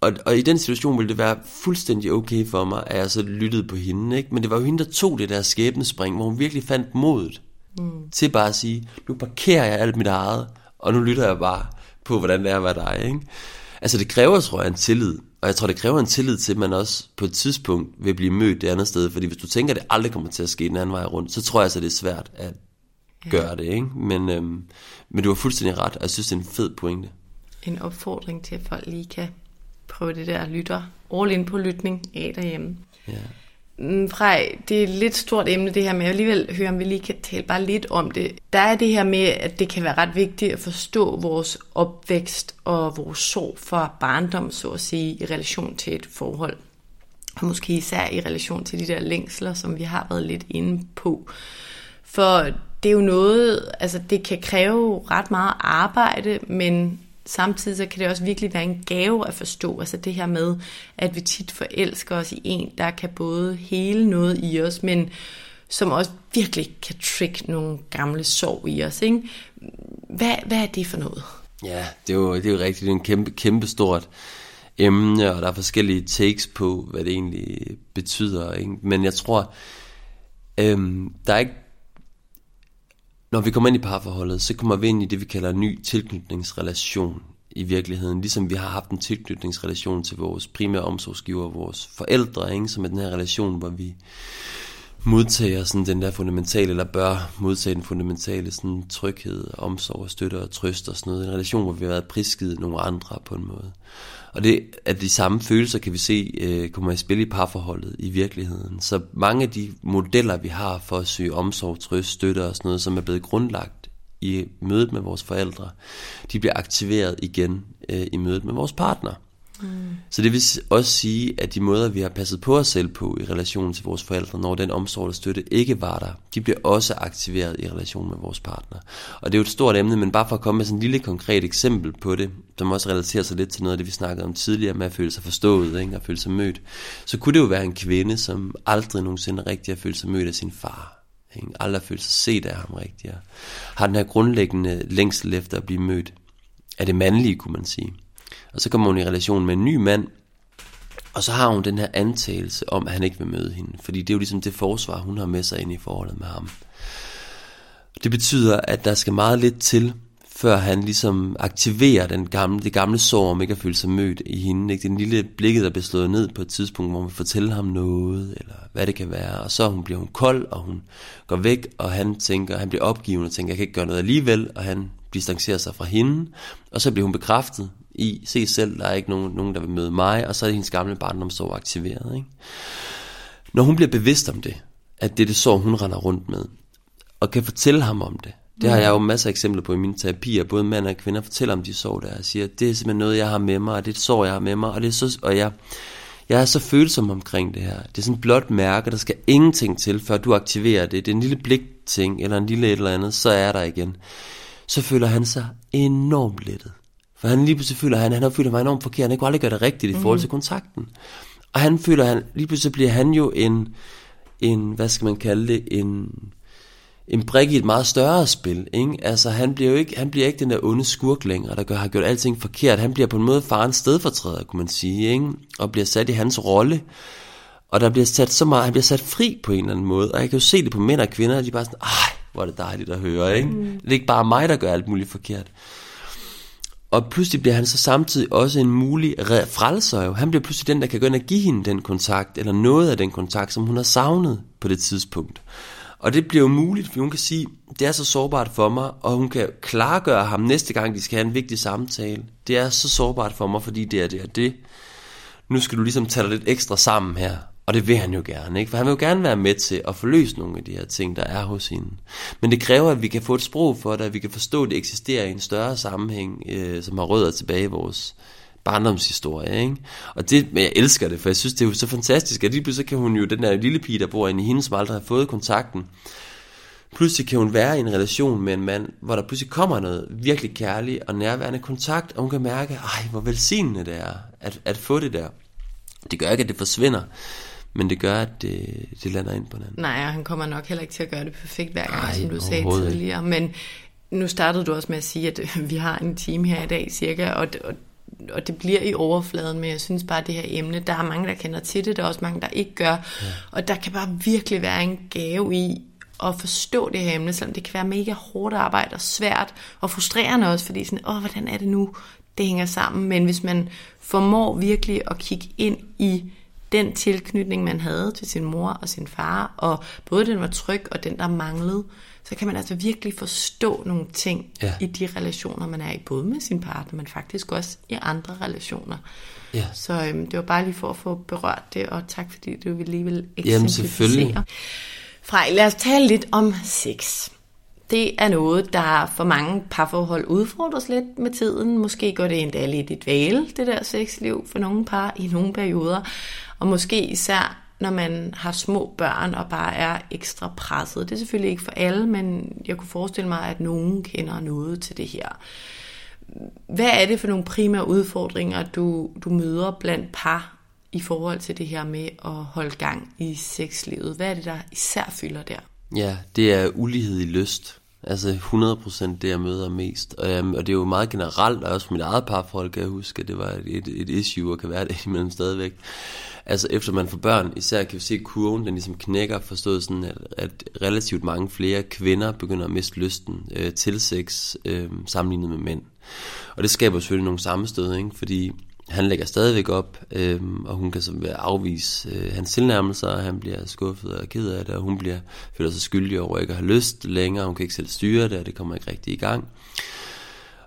Og, og i den situation ville det være fuldstændig okay for mig, at jeg så lyttede på hende. Ikke? Men det var jo hende, der tog det der skæbnespring, hvor hun virkelig fandt modet mm. til bare at sige, nu parkerer jeg alt mit eget, og nu lytter jeg bare på, hvordan det er at være dig. Ikke? Altså det kræver, tror jeg, en tillid. Og jeg tror, det kræver en tillid til, at man også på et tidspunkt vil blive mødt det andet sted. Fordi hvis du tænker, at det aldrig kommer til at ske den anden vej rundt, så tror jeg, at det er svært at gøre det. Ikke? Men, øhm, men du har fuldstændig ret, og jeg synes, det er en fed pointe. En opfordring til, at folk lige kan prøve det der lytter. All in på lytning af derhjemme. Ja. Mm, Frej, det er et lidt stort emne det her, men jeg vil alligevel høre, om vi lige kan tale bare lidt om det. Der er det her med, at det kan være ret vigtigt at forstå vores opvækst og vores sorg fra barndom, så at sige, i relation til et forhold. Og måske især i relation til de der længsler, som vi har været lidt inde på. For det er jo noget, altså det kan kræve ret meget arbejde, men samtidig så kan det også virkelig være en gave at forstå. Altså det her med, at vi tit forelsker os i en, der kan både hele noget i os, men som også virkelig kan trick nogle gamle sorg i os. Ikke? Hvad, hvad er det for noget? Ja, det er jo, det er jo rigtigt. Det er en kæmpe, kæmpe stort emne, og der er forskellige takes på, hvad det egentlig betyder. Ikke? Men jeg tror, øhm, der er ikke... Når vi kommer ind i parforholdet, så kommer vi ind i det, vi kalder en ny tilknytningsrelation i virkeligheden. Ligesom vi har haft en tilknytningsrelation til vores primære omsorgsgiver, vores forældre, ikke? som er den her relation, hvor vi modtager sådan den der fundamentale, eller bør modtage den fundamentale sådan tryghed, omsorg og støtte og trøst og sådan noget. En relation, hvor vi har været prisgivet nogle andre på en måde. Og det, at de samme følelser kan vi se øh, kommer i spil i parforholdet i virkeligheden. Så mange af de modeller, vi har for at søge omsorg, trøst, støtte og sådan noget, som er blevet grundlagt i mødet med vores forældre, de bliver aktiveret igen øh, i mødet med vores partner. Mm. Så det vil også sige, at de måder, vi har passet på os selv på i relation til vores forældre, når den omsorg og støtte ikke var der, de bliver også aktiveret i relation med vores partner. Og det er jo et stort emne, men bare for at komme med sådan et lille konkret eksempel på det, som også relaterer sig lidt til noget af det, vi snakkede om tidligere, med at føle sig forstået ikke? og føle sig mødt, så kunne det jo være en kvinde, som aldrig nogensinde rigtig har følt sig mødt af sin far. Ikke? Aldrig har følt sig set af ham rigtigt. Har den her grundlæggende længsel efter at blive mødt af det mandlige, kunne man sige. Og så kommer hun i relation med en ny mand, og så har hun den her antagelse om, at han ikke vil møde hende. Fordi det er jo ligesom det forsvar, hun har med sig ind i forholdet med ham. Det betyder, at der skal meget lidt til, før han ligesom aktiverer den gamle, det gamle sår om ikke at føle sig mødt i hende. Ikke? Den lille blikket, der bliver slået ned på et tidspunkt, hvor man fortæller ham noget, eller hvad det kan være. Og så hun bliver hun kold, og hun går væk, og han tænker, han bliver opgivende og tænker, jeg kan ikke gøre noget alligevel, og han distancerer sig fra hende. Og så bliver hun bekræftet i, se selv, der er ikke nogen, nogen der vil møde mig, og så er hendes gamle barndomsår aktiveret. Ikke? Når hun bliver bevidst om det, at det er det sår, hun render rundt med, og kan fortælle ham om det, det har jeg jo masser af eksempler på i mine terapier, både mænd og kvinder fortæller om de sår der, og siger, det er simpelthen noget, jeg har med mig, og det er et sår, jeg har med mig, og, det er så, og jeg, jeg er så følsom omkring det her. Det er sådan et blot mærke, der skal ingenting til, før du aktiverer det. Det er en lille blikting, eller en lille et eller andet, så er der igen. Så føler han sig enormt lettet. For han lige pludselig føler, han, han har følt mig enormt forkert. Han kunne aldrig gøre det rigtigt i forhold til kontakten. Og han føler, han, lige pludselig bliver han jo en, en, hvad skal man kalde det, en, en brik i et meget større spil. Ikke? Altså, han bliver jo ikke, han bliver ikke den der onde skurk længere, der gør, har gjort alting forkert. Han bliver på en måde farens stedfortræder, kunne man sige, ikke? og bliver sat i hans rolle. Og der bliver sat så meget, han bliver sat fri på en eller anden måde. Og jeg kan jo se det på mænd og kvinder, at de bare sådan, ej, hvor er det dejligt at høre, ikke? Mm. Det er ikke bare mig, der gør alt muligt forkert. Og pludselig bliver han så samtidig også en mulig frelser jo. Han bliver pludselig den, der kan gå ind og give hende den kontakt, eller noget af den kontakt, som hun har savnet på det tidspunkt. Og det bliver jo muligt, for hun kan sige, det er så sårbart for mig, og hun kan klargøre ham næste gang, de skal have en vigtig samtale. Det er så sårbart for mig, fordi det er det og det. Nu skal du ligesom tage dig lidt ekstra sammen her. Og det vil han jo gerne, ikke? For han vil jo gerne være med til at forløse nogle af de her ting, der er hos hende. Men det kræver, at vi kan få et sprog for det, at vi kan forstå, at det eksisterer i en større sammenhæng, øh, som har rødder tilbage i vores barndomshistorie, ikke? Og det, men jeg elsker det, for jeg synes, det er jo så fantastisk, at lige pludselig kan hun jo, den der lille pige, der bor inde i hende, som aldrig har fået kontakten, pludselig kan hun være i en relation med en mand, hvor der pludselig kommer noget virkelig kærlig og nærværende kontakt, og hun kan mærke, ej, hvor velsignende det er, at, at få det der. Det gør ikke, at det forsvinder, men det gør, at det, det lander ind på den. Nej, han kommer nok heller ikke til at gøre det perfekt hver gang, Ej, som du sagde tidligere. Men nu startede du også med at sige, at vi har en time her i dag cirka, og, og og det bliver i overfladen, men jeg synes bare, at det her emne, der er mange, der kender til det, der er også mange, der ikke gør, ja. og der kan bare virkelig være en gave i at forstå det her emne, selvom det kan være mega hårdt arbejde og svært og frustrerende også, fordi sådan, åh, hvordan er det nu, det hænger sammen, men hvis man formår virkelig at kigge ind i den tilknytning, man havde til sin mor og sin far, og både den var tryg og den, der manglede, så kan man altså virkelig forstå nogle ting ja. i de relationer, man er i, både med sin partner, men faktisk også i andre relationer. Ja. Så øhm, det var bare lige for at få berørt det, og tak fordi du ville lige vil eksemplificere. Frej, lad os tale lidt om sex. Det er noget, der for mange parforhold udfordres lidt med tiden. Måske går det endda lidt i dvale, det der sexliv for nogle par i nogle perioder. Og måske især når man har små børn og bare er ekstra presset. Det er selvfølgelig ikke for alle, men jeg kunne forestille mig, at nogen kender noget til det her. Hvad er det for nogle primære udfordringer, du, du møder blandt par i forhold til det her med at holde gang i sexlivet? Hvad er det, der især fylder der? Ja, det er ulighed i lyst. Altså 100% det, jeg møder mest. Og, um, og det er jo meget generelt, og også mit eget parforhold kan jeg huske, at det var et, et, issue, og kan være det imellem stadigvæk. Altså efter man får børn, især kan vi se, kurven den ligesom knækker, forstået sådan, at, at relativt mange flere kvinder begynder at miste lysten øh, til sex, øh, sammenlignet med mænd. Og det skaber selvfølgelig nogle sammenstød, ikke? fordi han lægger stadigvæk op, øh, og hun kan så afvise øh, hans tilnærmelser, og han bliver skuffet og ked af det, og hun bliver, føler sig skyldig over ikke at have lyst længere, hun kan ikke selv styre det, og det kommer ikke rigtig i gang.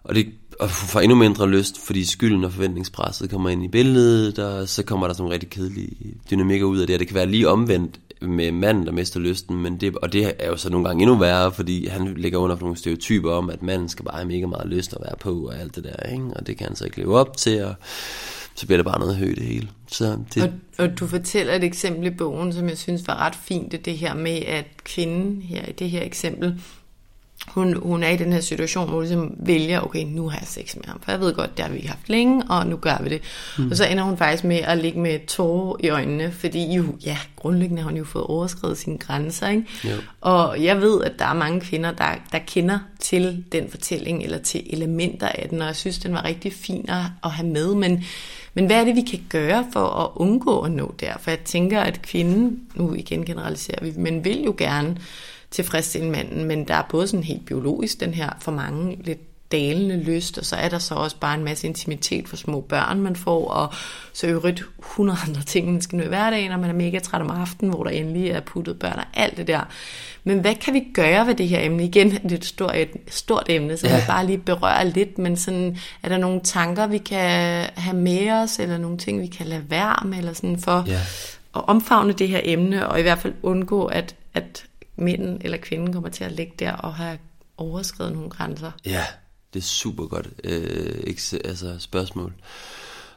Og det og får endnu mindre lyst, fordi skylden og forventningspresset kommer ind i billedet, og så kommer der sådan nogle rigtig kedelige dynamikker ud af det, og det kan være lige omvendt med manden, der mister lysten, men det, og det er jo så nogle gange endnu værre, fordi han ligger under for nogle stereotyper om, at manden skal bare have mega meget lyst at være på, og alt det der, ikke? og det kan han så ikke leve op til, og så bliver det bare noget højt det hele. Så det... Og, og du fortæller et eksempel i bogen, som jeg synes var ret fint, det, det her med, at kvinden her i det her eksempel, hun, hun er i den her situation, hvor hun ligesom vælger, okay, nu har jeg sex med ham, for jeg ved godt, det har vi ikke haft længe, og nu gør vi det. Mm. Og så ender hun faktisk med at ligge med tårer i øjnene, fordi jo, ja, grundlæggende har hun jo fået overskrevet sine grænser, ikke? Jo. Og jeg ved, at der er mange kvinder, der, der kender til den fortælling, eller til elementer af den, og jeg synes, den var rigtig fin at, at have med, men men hvad er det, vi kan gøre for at undgå at nå der? For jeg tænker, at kvinden, nu igen generaliserer vi, men vil jo gerne tilfredsstille manden, men der er både sådan helt biologisk den her for mange lidt dalende lyst, og så er der så også bare en masse intimitet for små børn, man får, og så øvrigt 100 andre ting, man skal nå i hverdagen, når man er mega træt om aftenen, hvor der endelig er puttet børn og alt det der. Men hvad kan vi gøre ved det her emne? Igen, det er et stort, et stort emne, så ja. jeg bare lige berøre lidt, men sådan, er der nogle tanker, vi kan have med os, eller nogle ting, vi kan lade være med, eller sådan for ja. at omfavne det her emne, og i hvert fald undgå, at, at mænden eller kvinden kommer til at ligge der og have overskrevet nogle grænser. Ja, det er super godt øh, altså spørgsmål.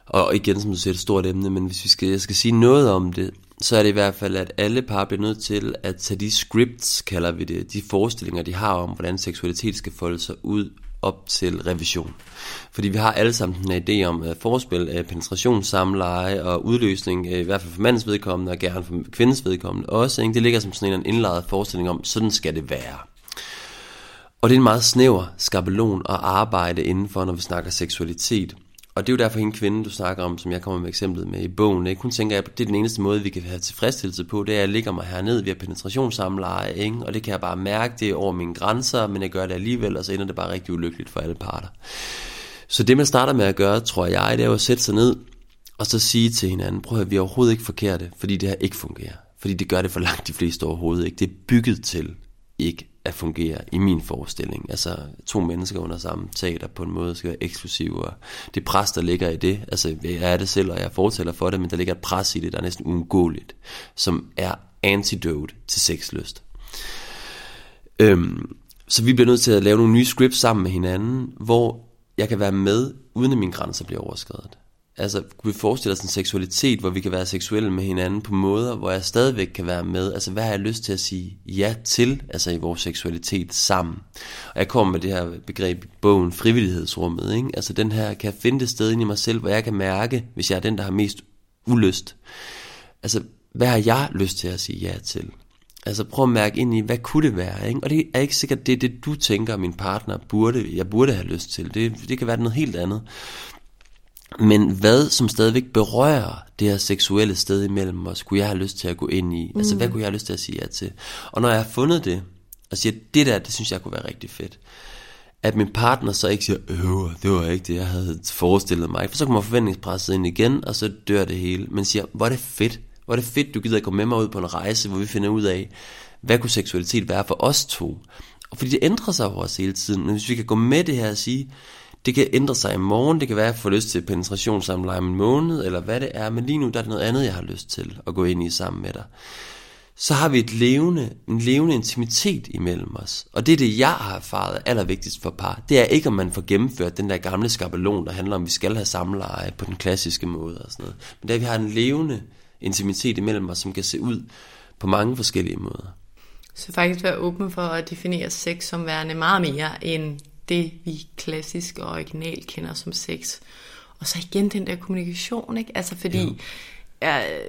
Og igen, som du siger, et stort emne, men hvis vi skal, jeg skal sige noget om det, så er det i hvert fald, at alle par bliver nødt til at tage de scripts, kalder vi det, de forestillinger, de har om, hvordan seksualitet skal folde sig ud, op til revision. Fordi vi har alle sammen en idé om uh, forspil, øh, uh, penetrationssamleje og udløsning, uh, i hvert fald for mandens vedkommende, og gerne for kvindens vedkommende også. Ikke? Det ligger som sådan en indlejret forestilling om, sådan skal det være. Og det er en meget snæver skabelon at arbejde indenfor, når vi snakker seksualitet. Og det er jo derfor hende kvinde, du snakker om, som jeg kommer med eksemplet med i bogen. Ikke? Hun tænker, at det er den eneste måde, vi kan have tilfredsstillelse på, det er, at jeg ligger mig hernede via penetrationssamleje, ikke? og det kan jeg bare mærke, det er over mine grænser, men jeg gør det alligevel, og så ender det bare rigtig ulykkeligt for alle parter. Så det, man starter med at gøre, tror jeg, det er jo at sætte sig ned, og så sige til hinanden, prøv at vi er overhovedet ikke forkerte, fordi det her ikke fungerer. Fordi det gør det for langt de fleste overhovedet ikke. Det er bygget til ikke at fungere i min forestilling. Altså to mennesker under samme teater på en måde skal være eksklusive, og det pres, der ligger i det, altså jeg er det selv, og jeg fortæller for det, men der ligger et pres i det, der er næsten uundgåeligt, som er antidote til sexlyst. Øhm, så vi bliver nødt til at lave nogle nye scripts sammen med hinanden, hvor jeg kan være med, uden at mine grænser bliver overskrevet. Altså, kunne vi forestille os en seksualitet, hvor vi kan være seksuelle med hinanden på måder, hvor jeg stadigvæk kan være med? Altså, hvad har jeg lyst til at sige ja til, altså i vores seksualitet sammen? Og jeg kommer med det her begreb i bogen, frivillighedsrummet, ikke? Altså, den her, kan jeg finde det sted inde i mig selv, hvor jeg kan mærke, hvis jeg er den, der har mest ulyst? Altså, hvad har jeg lyst til at sige ja til? Altså prøv at mærke ind i, hvad kunne det være? Ikke? Og det er ikke sikkert, det er det, du tænker, min partner burde, jeg burde have lyst til. Det, det kan være noget helt andet. Men hvad som stadigvæk berører det her seksuelle sted imellem os, kunne jeg have lyst til at gå ind i? Mm. Altså, hvad kunne jeg have lyst til at sige ja til? Og når jeg har fundet det, og siger, det der, det synes jeg kunne være rigtig fedt, at min partner så ikke siger, øh, det var ikke det, jeg havde forestillet mig. For så kommer forventningspresset ind igen, og så dør det hele. Men siger, hvor er det fedt, hvor er det fedt, du gider at gå med mig ud på en rejse, hvor vi finder ud af, hvad kunne seksualitet være for os to? Og fordi det ændrer sig over os hele tiden. Men hvis vi kan gå med det her og sige, det kan ændre sig i morgen, det kan være, at jeg får lyst til penetrationssamleje om en måned, eller hvad det er, men lige nu der er det noget andet, jeg har lyst til at gå ind i sammen med dig. Så har vi et levende, en levende intimitet imellem os. Og det er det, jeg har erfaret allervigtigst for par. Det er ikke, om man får gennemført den der gamle skabelon, der handler om, at vi skal have samleje på den klassiske måde og sådan noget. Men det er, at vi har en levende intimitet imellem os, som kan se ud på mange forskellige måder. Så faktisk være åben for at definere sex som værende meget mere end det, vi klassisk og original kender som sex. Og så igen den der kommunikation, ikke? Altså fordi, jo. jeg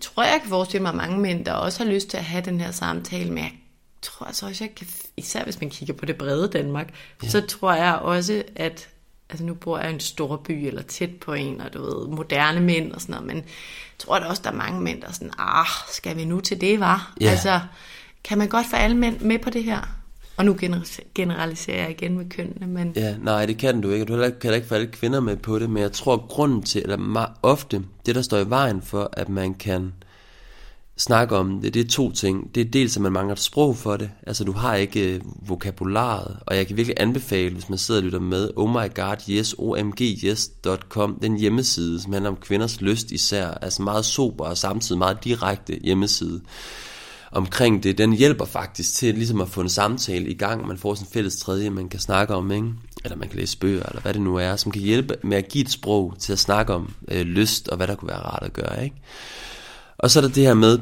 tror, jeg kan forestille mig mange mænd, der også har lyst til at have den her samtale, men jeg tror altså også, jeg kan, især hvis man kigger på det brede Danmark, ja. så tror jeg også, at altså nu bor jeg i en stor by eller tæt på en, og du ved, moderne mænd og sådan noget, men jeg tror da også, der er mange mænd, der er sådan, ah, skal vi nu til det, var? Ja. Altså, kan man godt få alle mænd med på det her? Og nu generaliserer jeg igen med kønnene, men... Ja, nej, det kan du ikke. Du kan heller ikke få alle kvinder med på det, men jeg tror, at grunden til, eller meget ofte, det der står i vejen for, at man kan snakke om det, det er to ting. Det er dels, at man mangler et sprog for det. Altså, du har ikke øh, vokabularet, og jeg kan virkelig anbefale, hvis man sidder og lytter med, oh my god, yes, omgyes.com, den hjemmeside, som handler om kvinders lyst især, altså meget sober og samtidig meget direkte hjemmeside omkring det, den hjælper faktisk til ligesom at få en samtale i gang. Man får sådan en fælles tredje, man kan snakke om, ikke? eller man kan læse bøger, eller hvad det nu er, som kan hjælpe med at give et sprog til at snakke om øh, lyst, og hvad der kunne være rart at gøre. Ikke? Og så er der det her med,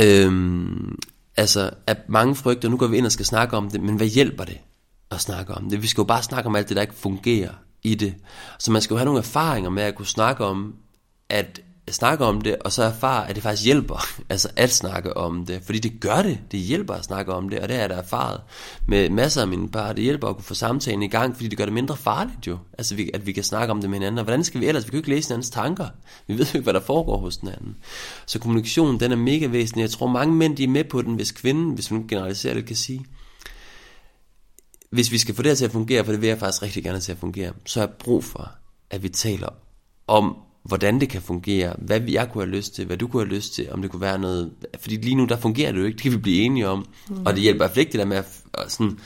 øhm, altså at mange frygter, nu går vi ind og skal snakke om det, men hvad hjælper det at snakke om det? Vi skal jo bare snakke om alt det, der ikke fungerer i det. Så man skal jo have nogle erfaringer med at kunne snakke om, at snakke om det, og så erfare, at det faktisk hjælper, altså at snakke om det, fordi det gør det, det hjælper at snakke om det, og det er jeg da erfaret med masser af mine par, det hjælper at kunne få samtalen i gang, fordi det gør det mindre farligt jo, altså vi, at vi kan snakke om det med hinanden, og hvordan skal vi ellers, vi kan jo ikke læse hinandens tanker, vi ved jo ikke, hvad der foregår hos den anden, så kommunikationen, den er mega væsentlig, jeg tror mange mænd, de er med på den, hvis kvinden, hvis man generaliserer det, kan sige, hvis vi skal få det her til at fungere, for det vil jeg faktisk rigtig gerne til at fungere, så er jeg brug for, at vi taler om hvordan det kan fungere, hvad jeg kunne have lyst til, hvad du kunne have lyst til, om det kunne være noget, fordi lige nu der fungerer det jo ikke, det kan vi blive enige om, mm. og det hjælper i hvert fald ikke det der med at, at sådan,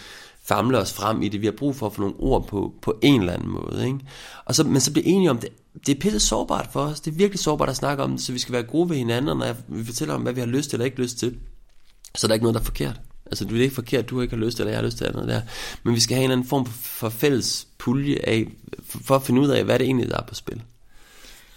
famle os frem i det, vi har brug for at få nogle ord på, på en eller anden måde, ikke? Og så, men så bliver enige om det, det er pisse sårbart for os, det er virkelig sårbart at snakke om det, så vi skal være gode ved hinanden, når jeg, vi fortæller om, hvad vi har lyst til eller ikke lyst til, så er der ikke noget, der er forkert. Altså, det er ikke forkert, du ikke har lyst til, eller jeg har lyst til, noget der. Men vi skal have en eller anden form for, for fælles pulje af, for, for at finde ud af, hvad det egentlig der er på spil.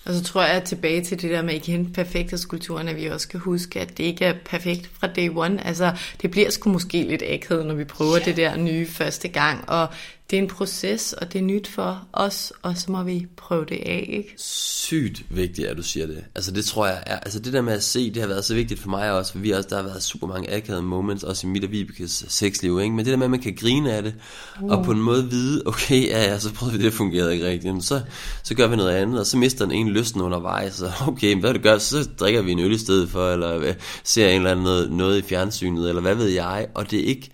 Og så tror jeg tilbage til det der med igen perfekthedskulturen, at vi også skal huske, at det ikke er perfekt fra day one. Altså, det bliver sgu måske lidt akavet, når vi prøver ja. det der nye første gang. Og det er en proces, og det er nyt for os, og så må vi prøve det af, ikke? Sygt vigtigt, at du siger det. Altså det tror jeg er, altså det der med at se, det har været så vigtigt for mig også, for vi også, der har været super mange akavede moments, også i mit og Vibekes sexliv, ikke? Men det der med, at man kan grine af det, uh. og på en måde vide, okay, ja, ja, så prøvede vi det, fungerede ikke rigtigt, Jamen, så, så gør vi noget andet, og så mister den ene lysten undervejs, så okay, hvad det gør, så drikker vi en øl i stedet for, eller øh, ser en eller anden noget, noget i fjernsynet, eller hvad ved jeg, og det er ikke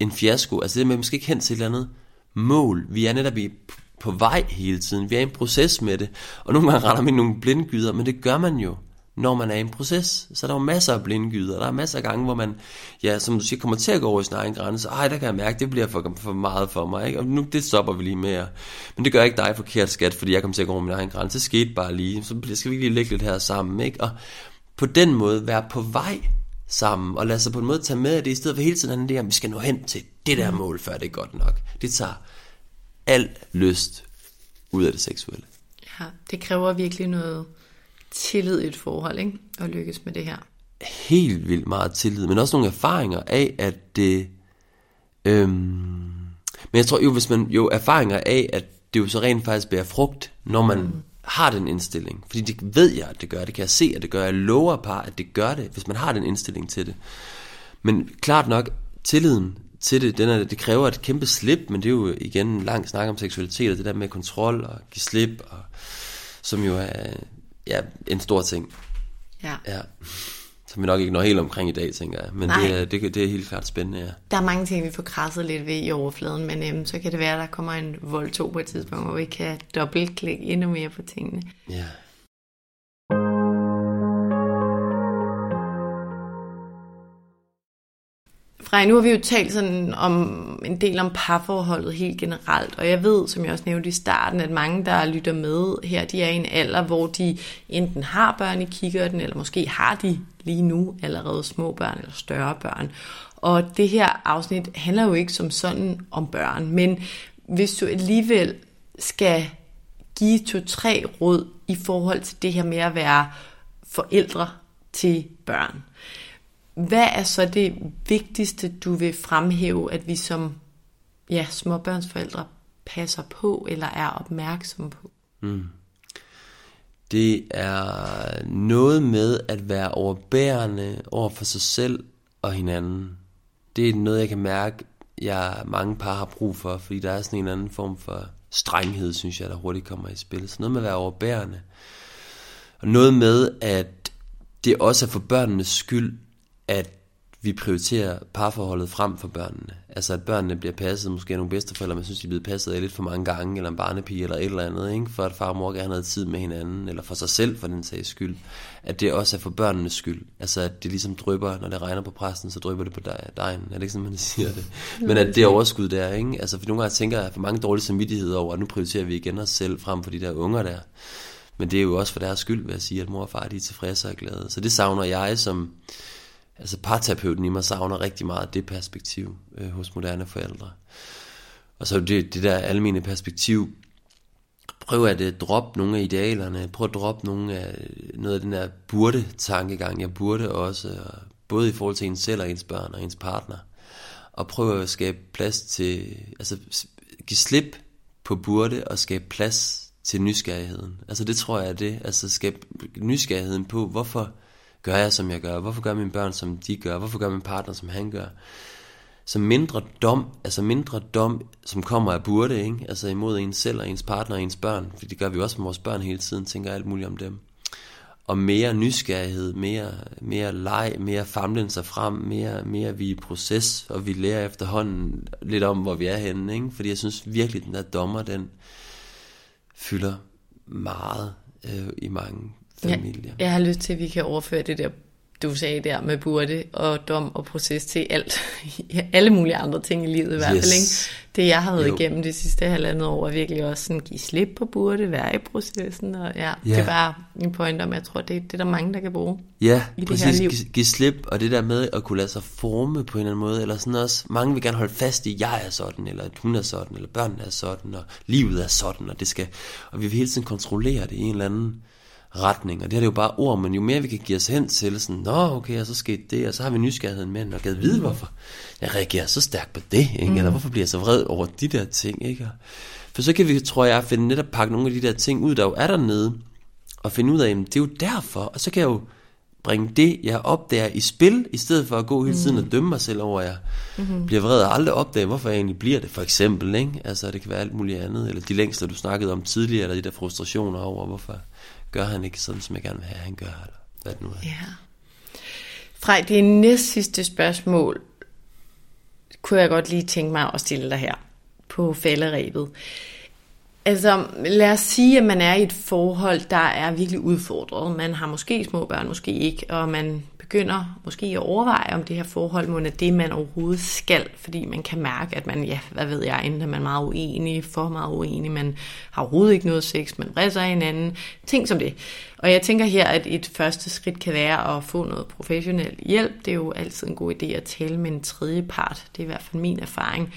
en fiasko, altså det med, at man skal ikke hen til et eller andet, mål. Vi er netop i, på vej hele tiden. Vi er i en proces med det. Og nogle gange retter man nogle blindgyder, men det gør man jo, når man er i en proces. Så der er jo masser af blindgyder. Der er masser af gange, hvor man, ja, som du siger, kommer til at gå over i sin egen grænse. Ej, der kan jeg mærke, det bliver for, for meget for mig. Ikke? Og nu, det stopper vi lige med. Men det gør ikke dig forkert, skat, fordi jeg kommer til at gå over min egen grænse. Det skete bare lige. Så skal vi lige lægge lidt her sammen. Ikke? Og på den måde være på vej sammen, og lade sig på en måde tage med af det, i stedet for hele tiden at vi skal nå hen til det der mål, før det er godt nok. Det tager al lyst ud af det seksuelle. Ja, det kræver virkelig noget tillid i et forhold, ikke? At lykkes med det her. Helt vildt meget tillid, men også nogle erfaringer af, at det... Øhm, men jeg tror jo, hvis man jo erfaringer af, at det jo så rent faktisk bærer frugt, når man mm. Har den indstilling. Fordi det ved jeg, at det gør. Det kan jeg se, at det gør. Jeg lover par, at det gør det, hvis man har den indstilling til det. Men klart nok, tilliden til det. Den er, det kræver et kæmpe slip, men det er jo igen en lang snak om seksualitet, og det der med kontrol og give slip, og, som jo er ja, en stor ting. Ja. ja. Som vi nok ikke når helt omkring i dag, tænker jeg. Men det er, det, det er helt klart spændende, ja. Der er mange ting, vi får krasset lidt ved i overfladen, men øhm, så kan det være, at der kommer en vold 2 på et tidspunkt, hvor vi kan dobbeltklikke endnu mere på tingene. Ja. Frej, nu har vi jo talt sådan om en del om parforholdet helt generelt, og jeg ved, som jeg også nævnte i starten, at mange, der lytter med her, de er i en alder, hvor de enten har børn i kikkerten, eller måske har de lige nu allerede små børn eller større børn. Og det her afsnit handler jo ikke som sådan om børn, men hvis du alligevel skal give to-tre råd i forhold til det her med at være forældre til børn, hvad er så det vigtigste, du vil fremhæve, at vi som ja, småbørnsforældre passer på eller er opmærksomme på? Mm. Det er noget med at være overbærende over for sig selv og hinanden. Det er noget, jeg kan mærke, jeg mange par har brug for, fordi der er sådan en anden form for strenghed, synes jeg, der hurtigt kommer i spil. Så noget med at være overbærende. Og noget med, at det også er for børnenes skyld, at vi prioriterer parforholdet frem for børnene. Altså at børnene bliver passet, måske nogle bedsteforældre, man synes, de er blevet passet af lidt for mange gange, eller en barnepige, eller et eller andet, ikke? for at far og mor gerne have tid med hinanden, eller for sig selv for den sags skyld. At det også er for børnenes skyld. Altså at det ligesom drypper, når det regner på præsten, så drypper det på dejen. Er det ikke sådan, man siger det? Men at det overskud der, ikke? Altså for nogle gange tænker jeg for mange dårlige samvittigheder over, at nu prioriterer vi igen os selv frem for de der unger der. Men det er jo også for deres skyld, vil jeg sige, at mor og far de er tilfredse og glade. Så det savner jeg som altså parterapeuten i mig savner rigtig meget det perspektiv øh, hos moderne forældre. Og så det, det der almene perspektiv, prøv at øh, droppe nogle af idealerne, prøv at droppe nogle af, øh, noget af den der burde-tankegang, jeg burde også, både i forhold til ens selv og ens børn og ens partner, og prøv at skabe plads til, altså give slip på burde og skabe plads til nysgerrigheden. Altså det tror jeg er det, altså skabe nysgerrigheden på, hvorfor gør jeg som jeg gør, hvorfor gør mine børn som de gør, hvorfor gør min partner som han gør, så mindre dom, altså mindre dom, som kommer af burde, ikke? altså imod ens selv og ens partner og ens børn, for det gør vi også med vores børn hele tiden, tænker alt muligt om dem. Og mere nysgerrighed, mere, mere leg, mere famlen sig frem, mere, mere vi i proces, og vi lærer efterhånden lidt om, hvor vi er henne, ikke? fordi jeg synes virkelig, den der dommer, den fylder meget øh, i mange familier. Ja, jeg har lyst til, at vi kan overføre det der du sagde der med burde og dom og proces til alt, alle mulige andre ting i livet i hvert fald. Yes. Ikke? Det jeg har været igennem det sidste halvandet år er virkelig også sådan, give slip på burde, være i processen. Og ja, ja. det er bare en point om, jeg tror, det, det er der mange, der kan bruge ja, i det præcis. her liv. Give, give slip, og det der med at kunne lade sig forme på en eller anden måde, eller sådan også, mange vil gerne holde fast i, jeg er sådan, eller at hun er sådan, eller børnene er sådan, og livet er sådan, og det skal, og vi vil hele tiden kontrollere det i en eller anden retning. Og det her det er jo bare ord, men jo mere vi kan give os hen til, sådan, nå okay, og så skete det, og så har vi nysgerrigheden med, og kan vide, hvorfor jeg reagerer så stærkt på det, ikke? Mm. eller hvorfor bliver jeg så vred over de der ting. Ikke? For så kan vi, tror jeg, finde netop pakke nogle af de der ting ud, der jo er dernede, og finde ud af, at det er jo derfor, og så kan jeg jo bringe det, jeg opdager i spil, i stedet for at gå hele tiden mm. og dømme mig selv over, at jeg mm-hmm. bliver vred og aldrig opdage, hvorfor jeg egentlig bliver det, for eksempel. Ikke? Altså, det kan være alt muligt andet, eller de længsler, du snakkede om tidligere, eller de der frustrationer over, hvorfor gør han ikke sådan, som jeg gerne vil have, han gør, eller hvad det nu er. Ja. Frej, det næst sidste spørgsmål, kunne jeg godt lige tænke mig at stille dig her på falderæbet. Altså, lad os sige, at man er i et forhold, der er virkelig udfordret. Man har måske små børn, måske ikke, og man begynder måske at overveje, om det her forhold må er det, man overhovedet skal, fordi man kan mærke, at man, ja, hvad ved jeg, enten er man meget uenig, for meget uenig, man har overhovedet ikke noget sex, man brænder hinanden, ting som det. Og jeg tænker her, at et første skridt kan være at få noget professionel hjælp. Det er jo altid en god idé at tale med en tredje part. Det er i hvert fald min erfaring.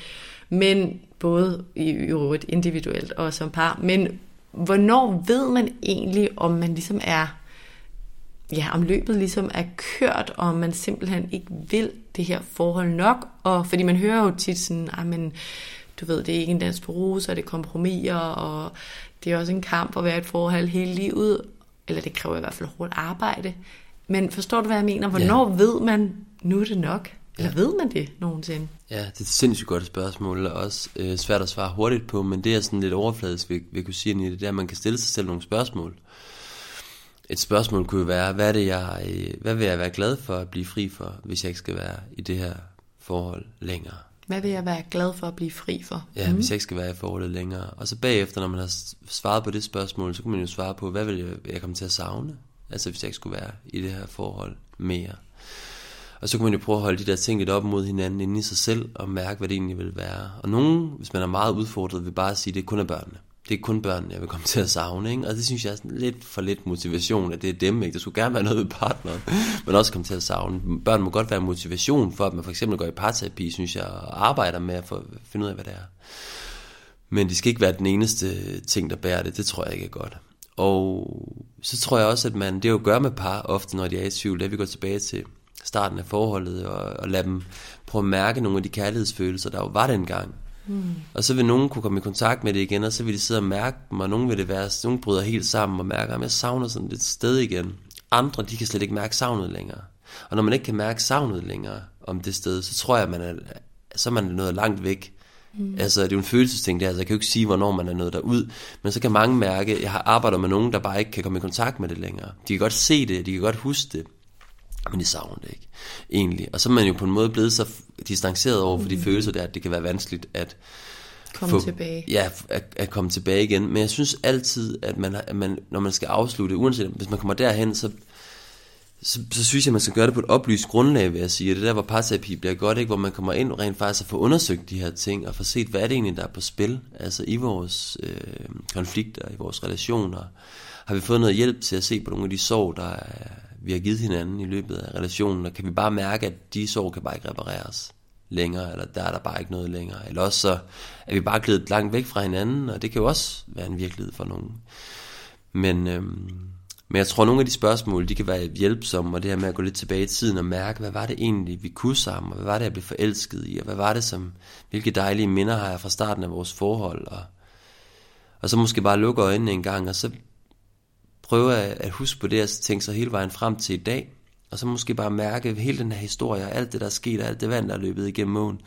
Men både i øvrigt individuelt og som par. Men hvornår ved man egentlig, om man ligesom er ja, om løbet ligesom er kørt, og man simpelthen ikke vil det her forhold nok. Og fordi man hører jo tit sådan, ah, men du ved, det er ikke en dans på roser, det er kompromiser, og det er også en kamp at være et forhold hele livet, eller det kræver i hvert fald hårdt arbejde. Men forstår du, hvad jeg mener? Hvornår ja. ved man, nu er det nok? Eller ja. ved man det nogensinde? Ja, det er et sindssygt godt spørgsmål, og også øh, svært at svare hurtigt på, men det er sådan lidt overfladisk, vi, vi kunne sige i det, der, at man kan stille sig selv nogle spørgsmål et spørgsmål kunne jo være, hvad, er det, jeg, øh, hvad vil jeg være glad for at blive fri for, hvis jeg ikke skal være i det her forhold længere? Hvad vil jeg være glad for at blive fri for? Ja, mm. hvis jeg ikke skal være i forholdet længere. Og så bagefter, når man har svaret på det spørgsmål, så kan man jo svare på, hvad vil jeg, jeg komme til at savne? Altså hvis jeg ikke skulle være i det her forhold mere. Og så kunne man jo prøve at holde de der ting lidt op mod hinanden inde i sig selv, og mærke, hvad det egentlig vil være. Og nogen, hvis man er meget udfordret, vil bare sige, at det kun er børnene det er kun børnene, jeg vil komme til at savne, ikke? Og det synes jeg er sådan lidt for lidt motivation, at det er dem, ikke? Der skulle gerne være noget ved partneren, men også komme til at savne. Børn må godt være motivation for, at man for eksempel går i parterapi, synes jeg, og arbejder med at få, finde ud af, hvad det er. Men det skal ikke være den eneste ting, der bærer det. Det tror jeg ikke er godt. Og så tror jeg også, at man, det er jo gør med par ofte, når de er i tvivl, det vi går tilbage til starten af forholdet, og, og lade dem prøve at mærke nogle af de kærlighedsfølelser, der jo var dengang. Mm. Og så vil nogen kunne komme i kontakt med det igen, og så vil de sidde og mærke mig, og nogen vil det være, nogen bryder helt sammen og mærker, at jeg savner sådan lidt sted igen. Andre, de kan slet ikke mærke savnet længere. Og når man ikke kan mærke savnet længere om det sted, så tror jeg, at man er, så er man noget langt væk. Mm. Altså, det er jo en følelsesting der, altså jeg kan jo ikke sige, hvornår man er nået derud, men så kan mange mærke, jeg har arbejdet med nogen, der bare ikke kan komme i kontakt med det længere. De kan godt se det, de kan godt huske det, men de savner det ikke, egentlig. Og så er man jo på en måde blevet så distanceret over for de mm. følelser der, at det kan være vanskeligt at komme få, tilbage. Ja, at, at komme tilbage igen. Men jeg synes altid, at man, at man, når man skal afslutte, uanset hvis man kommer derhen, så, så, så synes jeg, at man skal gøre det på et oplyst grundlag, vil jeg sige. Det der, hvor parterapi bliver godt, ikke? hvor man kommer ind og rent faktisk at få undersøgt de her ting, og få set, hvad er det egentlig, der er på spil, altså i vores øh, konflikter, i vores relationer. Har vi fået noget hjælp til at se på nogle af de sorg, der er vi har givet hinanden i løbet af relationen, og kan vi bare mærke, at de sår kan bare ikke repareres længere, eller der er der bare ikke noget længere. Eller også så er vi bare glædet langt væk fra hinanden, og det kan jo også være en virkelighed for nogen. Men, øhm, men jeg tror, at nogle af de spørgsmål, de kan være hjælpsomme, og det her med at gå lidt tilbage i tiden og mærke, hvad var det egentlig, vi kunne sammen, og hvad var det, jeg blev forelsket i, og hvad var det, som, hvilke dejlige minder har jeg fra starten af vores forhold, og, og så måske bare lukke øjnene en gang, og så prøve at, at huske på det, og tænke sig hele vejen frem til i dag, og så måske bare mærke hele den her historie, og alt det, der er sket, og alt det vand, der er løbet igennem månen.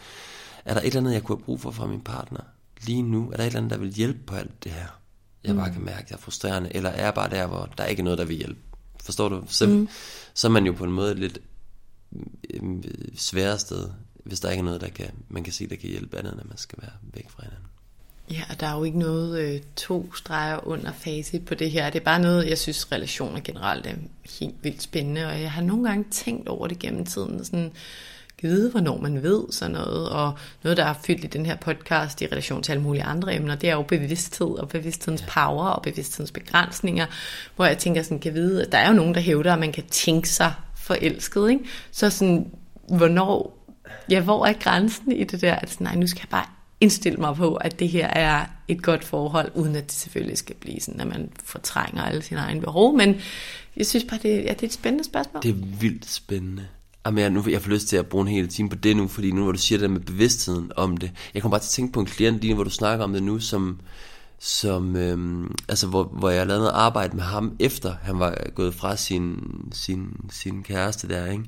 Er der et eller andet, jeg kunne have brug for fra min partner lige nu? Er der et eller andet, der vil hjælpe på alt det her? Jeg bare mm. kan mærke, det er frustrerende. Eller er jeg bare der, hvor der ikke er noget, der vil hjælpe? Forstår du? Så, mm. så er man jo på en måde lidt øh, sværere sted, hvis der ikke er noget, der kan, man kan se, der kan hjælpe andet, end man skal være væk fra hinanden. Ja, og der er jo ikke noget øh, to streger under facit på det her. Det er bare noget, jeg synes, relationer generelt er helt vildt spændende, og jeg har nogle gange tænkt over det gennem tiden, sådan, kan vide, hvornår man ved sådan noget, og noget, der er fyldt i den her podcast i relation til alle mulige andre emner, det er jo bevidsthed og bevidsthedens power og bevidsthedens begrænsninger, hvor jeg tænker sådan, kan vide, at der er jo nogen, der hævder, at man kan tænke sig forelsket, ikke? Så sådan, hvornår, ja, hvor er grænsen i det der, at sådan, nej, nu skal jeg bare indstille mig på, at det her er et godt forhold, uden at det selvfølgelig skal blive sådan, at man fortrænger alle sine egne behov, men jeg synes bare, det, ja, det er et spændende spørgsmål. Det er vildt spændende. Jamen, jeg, nu, jeg får lyst til at bruge en hel time på det nu, fordi nu hvor du siger det med bevidstheden om det, jeg kommer bare til at tænke på en klient lige hvor du snakker om det nu, som, som øhm, altså hvor, hvor jeg lavede noget arbejde med ham, efter han var gået fra sin, sin, sin kæreste der, ikke?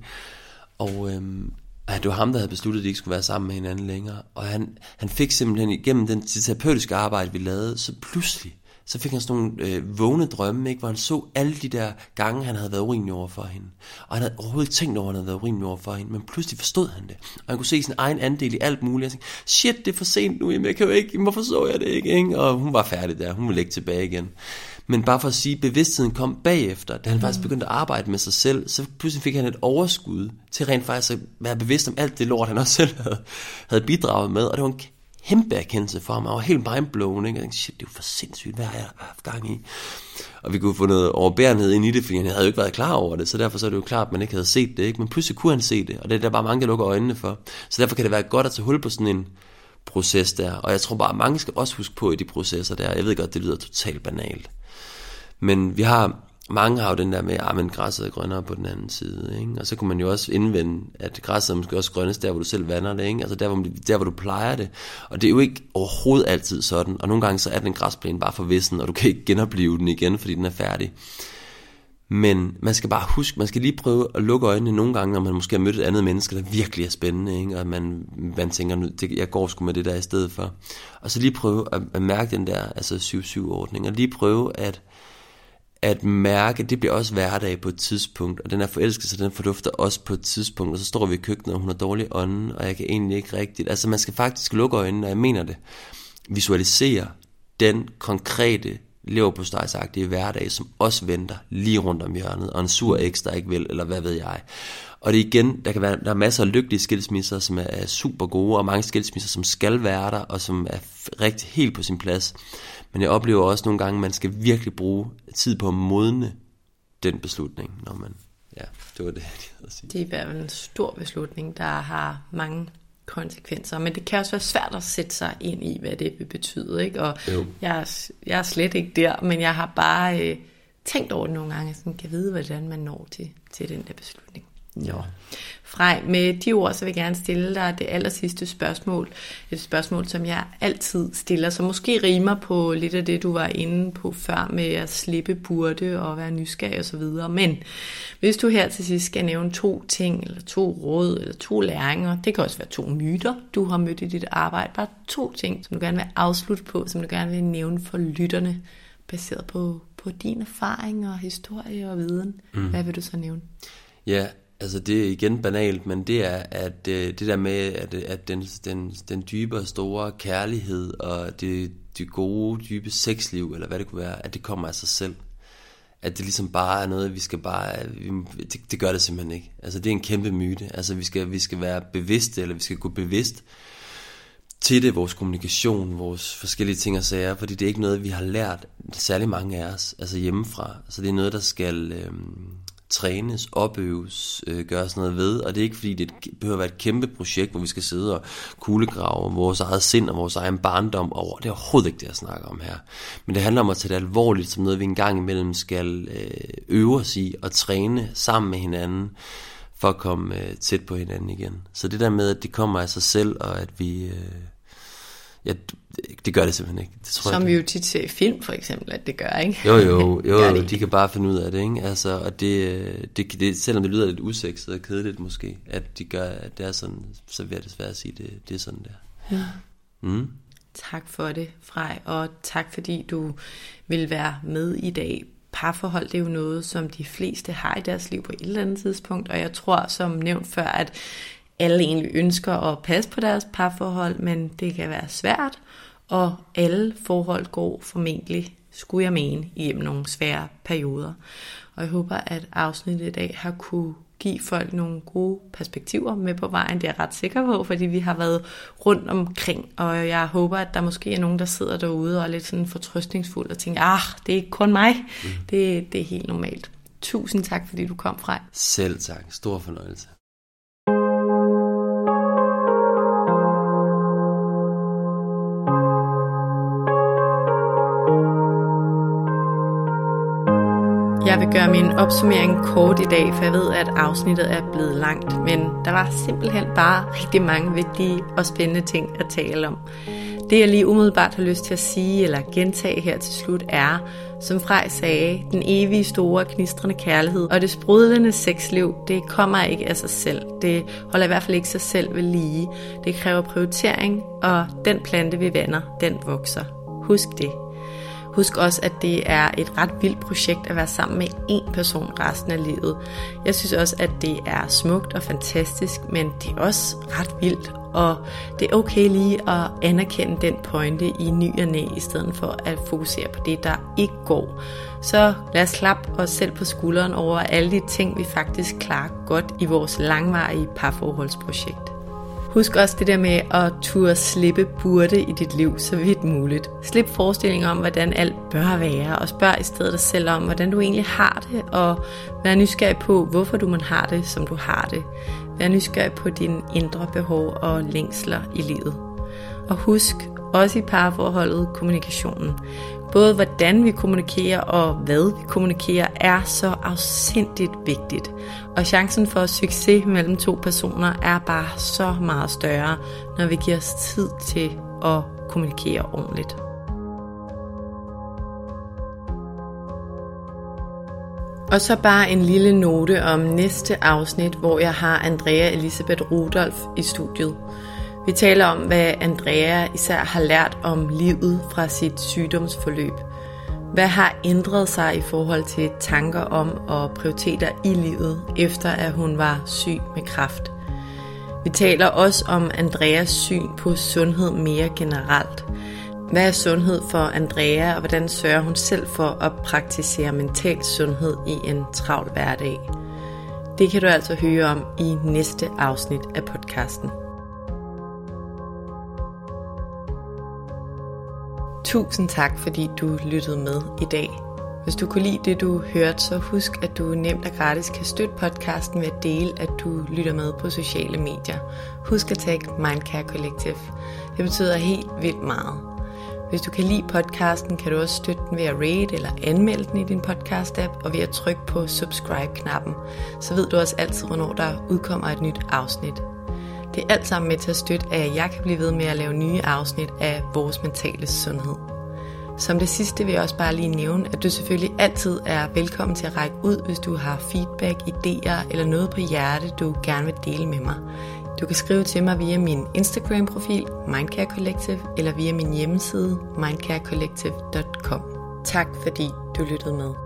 Og øhm, at det var ham, der havde besluttet, at de ikke skulle være sammen med hinanden længere. Og han, han fik simpelthen igennem den terapeutiske arbejde, vi lavede, så pludselig, så fik han sådan nogle øh, vågne drømme, ikke? hvor han så alle de der gange, han havde været urimelig over for hende. Og han havde overhovedet ikke tænkt over, at han havde været urimelig over for hende, men pludselig forstod han det. Og han kunne se sin egen andel i alt muligt. Og tænkte, shit, det er for sent nu, jamen, jeg kan jo ikke, hvorfor så jeg det ikke? ikke? Og hun var færdig der, hun ville ikke tilbage igen. Men bare for at sige, at bevidstheden kom bagefter, da han mm. faktisk begyndte at arbejde med sig selv, så pludselig fik han et overskud til rent faktisk at være bevidst om alt det lort, han også selv havde, havde bidraget med. Og det var en kæmpe erkendelse for ham. Jeg var helt mindblown. Ikke? Jeg tænkte, shit, det er jo for sindssygt, hvad har jeg haft gang i? Og vi kunne få noget overbærenhed ind i det, fordi han havde jo ikke været klar over det, så derfor så er det jo klart, at man ikke havde set det. Ikke? Men pludselig kunne han se det, og det er der bare mange, der lukker øjnene for. Så derfor kan det være godt at tage hul på sådan en proces der. Og jeg tror bare, at mange skal også huske på i de processer der. Jeg ved godt, det lyder totalt banalt. Men vi har, mange har jo den der med, at ah, men græsset er grønnere på den anden side. Ikke? Og så kunne man jo også indvende, at græsset er måske også grønnest der, hvor du selv vander det. Ikke? Altså der hvor, der, hvor du plejer det. Og det er jo ikke overhovedet altid sådan. Og nogle gange så er den græsplæne bare for vissen, og du kan ikke genopleve den igen, fordi den er færdig. Men man skal bare huske, man skal lige prøve at lukke øjnene nogle gange, når man måske har mødt et andet menneske, der virkelig er spændende, ikke? og man, man tænker, nu, det, jeg går sgu med det der i stedet for. Og så lige prøve at, at mærke den der altså 7-7-ordning, og lige prøve at, at mærke, det bliver også hverdag på et tidspunkt, og den er forelskelse, den fordufter også på et tidspunkt, og så står vi i køkkenet, og hun har dårlig ånden, og jeg kan egentlig ikke rigtigt, altså man skal faktisk lukke øjnene, og jeg mener det, visualisere den konkrete leverpostejsagtige hverdag, som også venter lige rundt om hjørnet, og en sur eks, der ikke vil, eller hvad ved jeg. Og det igen, der kan være der er masser af lykkelige skilsmisser, som er super gode, og mange skilsmisser, som skal være der, og som er rigtig helt på sin plads. Men jeg oplever også nogle gange, at man skal virkelig bruge tid på at modne den beslutning, når man... Ja, det var det, jeg havde at sige. Det er i hvert fald en stor beslutning, der har mange konsekvenser, men det kan også være svært at sætte sig ind i, hvad det vil betyde, ikke? Og jeg er, jeg er slet ikke der, men jeg har bare øh, tænkt over det nogle gange, sådan kan vide, hvordan man når til, til den der beslutning. Jo. Frej, med de ord, så vil jeg gerne stille dig det aller sidste spørgsmål. Et spørgsmål, som jeg altid stiller, som måske rimer på lidt af det, du var inde på før med at slippe burde og være nysgerrig osv. Men hvis du her til sidst skal nævne to ting, eller to råd, eller to læringer, det kan også være to myter, du har mødt i dit arbejde, bare to ting, som du gerne vil afslutte på, som du gerne vil nævne for lytterne, baseret på, på din erfaring og historie og viden. Mm. Hvad vil du så nævne? Ja, Altså det er igen banalt, men det er at øh, det der med at, at den, den, den dybe og store kærlighed og det, det gode dybe sexliv eller hvad det kunne være, at det kommer af sig selv. At det ligesom bare er noget, vi skal bare, øh, vi, det, det gør det simpelthen ikke. Altså det er en kæmpe myte. Altså vi skal, vi skal være bevidste, eller vi skal gå bevidst til det, vores kommunikation, vores forskellige ting og sager, fordi det er ikke noget, vi har lært, særlig mange af os, altså hjemmefra. Så det er noget, der skal, øh, trænes, opøves, øh, gøres noget ved, og det er ikke fordi, det behøver at være et kæmpe projekt, hvor vi skal sidde og kuglegrave vores eget sind og vores egen barndom over. Det er overhovedet ikke det, jeg snakker om her. Men det handler om at tage det alvorligt som noget, vi engang imellem skal øh, øve os i og træne sammen med hinanden for at komme øh, tæt på hinanden igen. Så det der med, at det kommer af sig selv, og at vi... Øh, ja, det gør det simpelthen ikke. Det tror Som jeg, vi jo tit ser i film, for eksempel, at det gør, ikke? Jo, jo, jo, jo de kan bare finde ud af det, ikke? Altså, og det, det, det, selvom det lyder lidt usekset og kedeligt måske, at de gør, at det er sådan, så vil jeg desværre sige, det, det er sådan der. Ja. Mm. Tak for det, Frej, og tak fordi du vil være med i dag parforhold, det er jo noget, som de fleste har i deres liv på et eller andet tidspunkt, og jeg tror, som nævnt før, at alle egentlig ønsker at passe på deres parforhold, men det kan være svært, og alle forhold går formentlig, skulle jeg mene, igennem nogle svære perioder. Og jeg håber, at afsnittet i dag har kunne give folk nogle gode perspektiver med på vejen. Det er jeg ret sikker på, fordi vi har været rundt omkring, og jeg håber, at der måske er nogen, der sidder derude og er lidt sådan fortrøstningsfuld og tænker, ah, det er ikke kun mig. Mm. Det, det er helt normalt. Tusind tak, fordi du kom fra. Selv tak. Stor fornøjelse. Jeg vil gøre min opsummering kort i dag, for jeg ved, at afsnittet er blevet langt, men der var simpelthen bare rigtig mange vigtige og spændende ting at tale om. Det jeg lige umiddelbart har lyst til at sige eller gentage her til slut er, som Frej sagde, den evige store knistrende kærlighed og det sprudlende sexliv, det kommer ikke af sig selv. Det holder i hvert fald ikke sig selv ved lige. Det kræver prioritering, og den plante vi vander, den vokser. Husk det. Husk også, at det er et ret vildt projekt at være sammen med én person resten af livet. Jeg synes også, at det er smukt og fantastisk, men det er også ret vildt, og det er okay lige at anerkende den pointe i ny og næ, i stedet for at fokusere på det, der ikke går. Så lad os klappe os selv på skulderen over alle de ting, vi faktisk klarer godt i vores langvarige parforholdsprojekt. Husk også det der med at turde slippe burde i dit liv så vidt muligt. Slip forestillinger om, hvordan alt bør være, og spørg i stedet dig selv om, hvordan du egentlig har det, og vær nysgerrig på, hvorfor du man har det, som du har det. Vær nysgerrig på dine indre behov og længsler i livet. Og husk, også i parforholdet, kommunikationen. Både hvordan vi kommunikerer og hvad vi kommunikerer er så afsindigt vigtigt. Og chancen for succes mellem to personer er bare så meget større, når vi giver os tid til at kommunikere ordentligt. Og så bare en lille note om næste afsnit, hvor jeg har Andrea Elisabeth Rudolf i studiet. Vi taler om, hvad Andrea især har lært om livet fra sit sygdomsforløb. Hvad har ændret sig i forhold til tanker om og prioriteter i livet, efter at hun var syg med kræft? Vi taler også om Andreas syn på sundhed mere generelt. Hvad er sundhed for Andrea, og hvordan sørger hun selv for at praktisere mental sundhed i en travl hverdag? Det kan du altså høre om i næste afsnit af podcasten. Tusind tak, fordi du lyttede med i dag. Hvis du kunne lide det, du hørte, så husk, at du nemt og gratis kan støtte podcasten ved at dele, at du lytter med på sociale medier. Husk at tagge Mindcare Collective. Det betyder helt vildt meget. Hvis du kan lide podcasten, kan du også støtte den ved at rate eller anmelde den i din podcast-app, og ved at trykke på subscribe-knappen. Så ved du også altid, hvornår der udkommer et nyt afsnit. Det er alt sammen med til at støtte, at jeg kan blive ved med at lave nye afsnit af vores mentale sundhed. Som det sidste vil jeg også bare lige nævne, at du selvfølgelig altid er velkommen til at række ud, hvis du har feedback, idéer eller noget på hjerte, du gerne vil dele med mig. Du kan skrive til mig via min Instagram-profil, Mindcare Collective, eller via min hjemmeside, mindcarecollective.com. Tak fordi du lyttede med.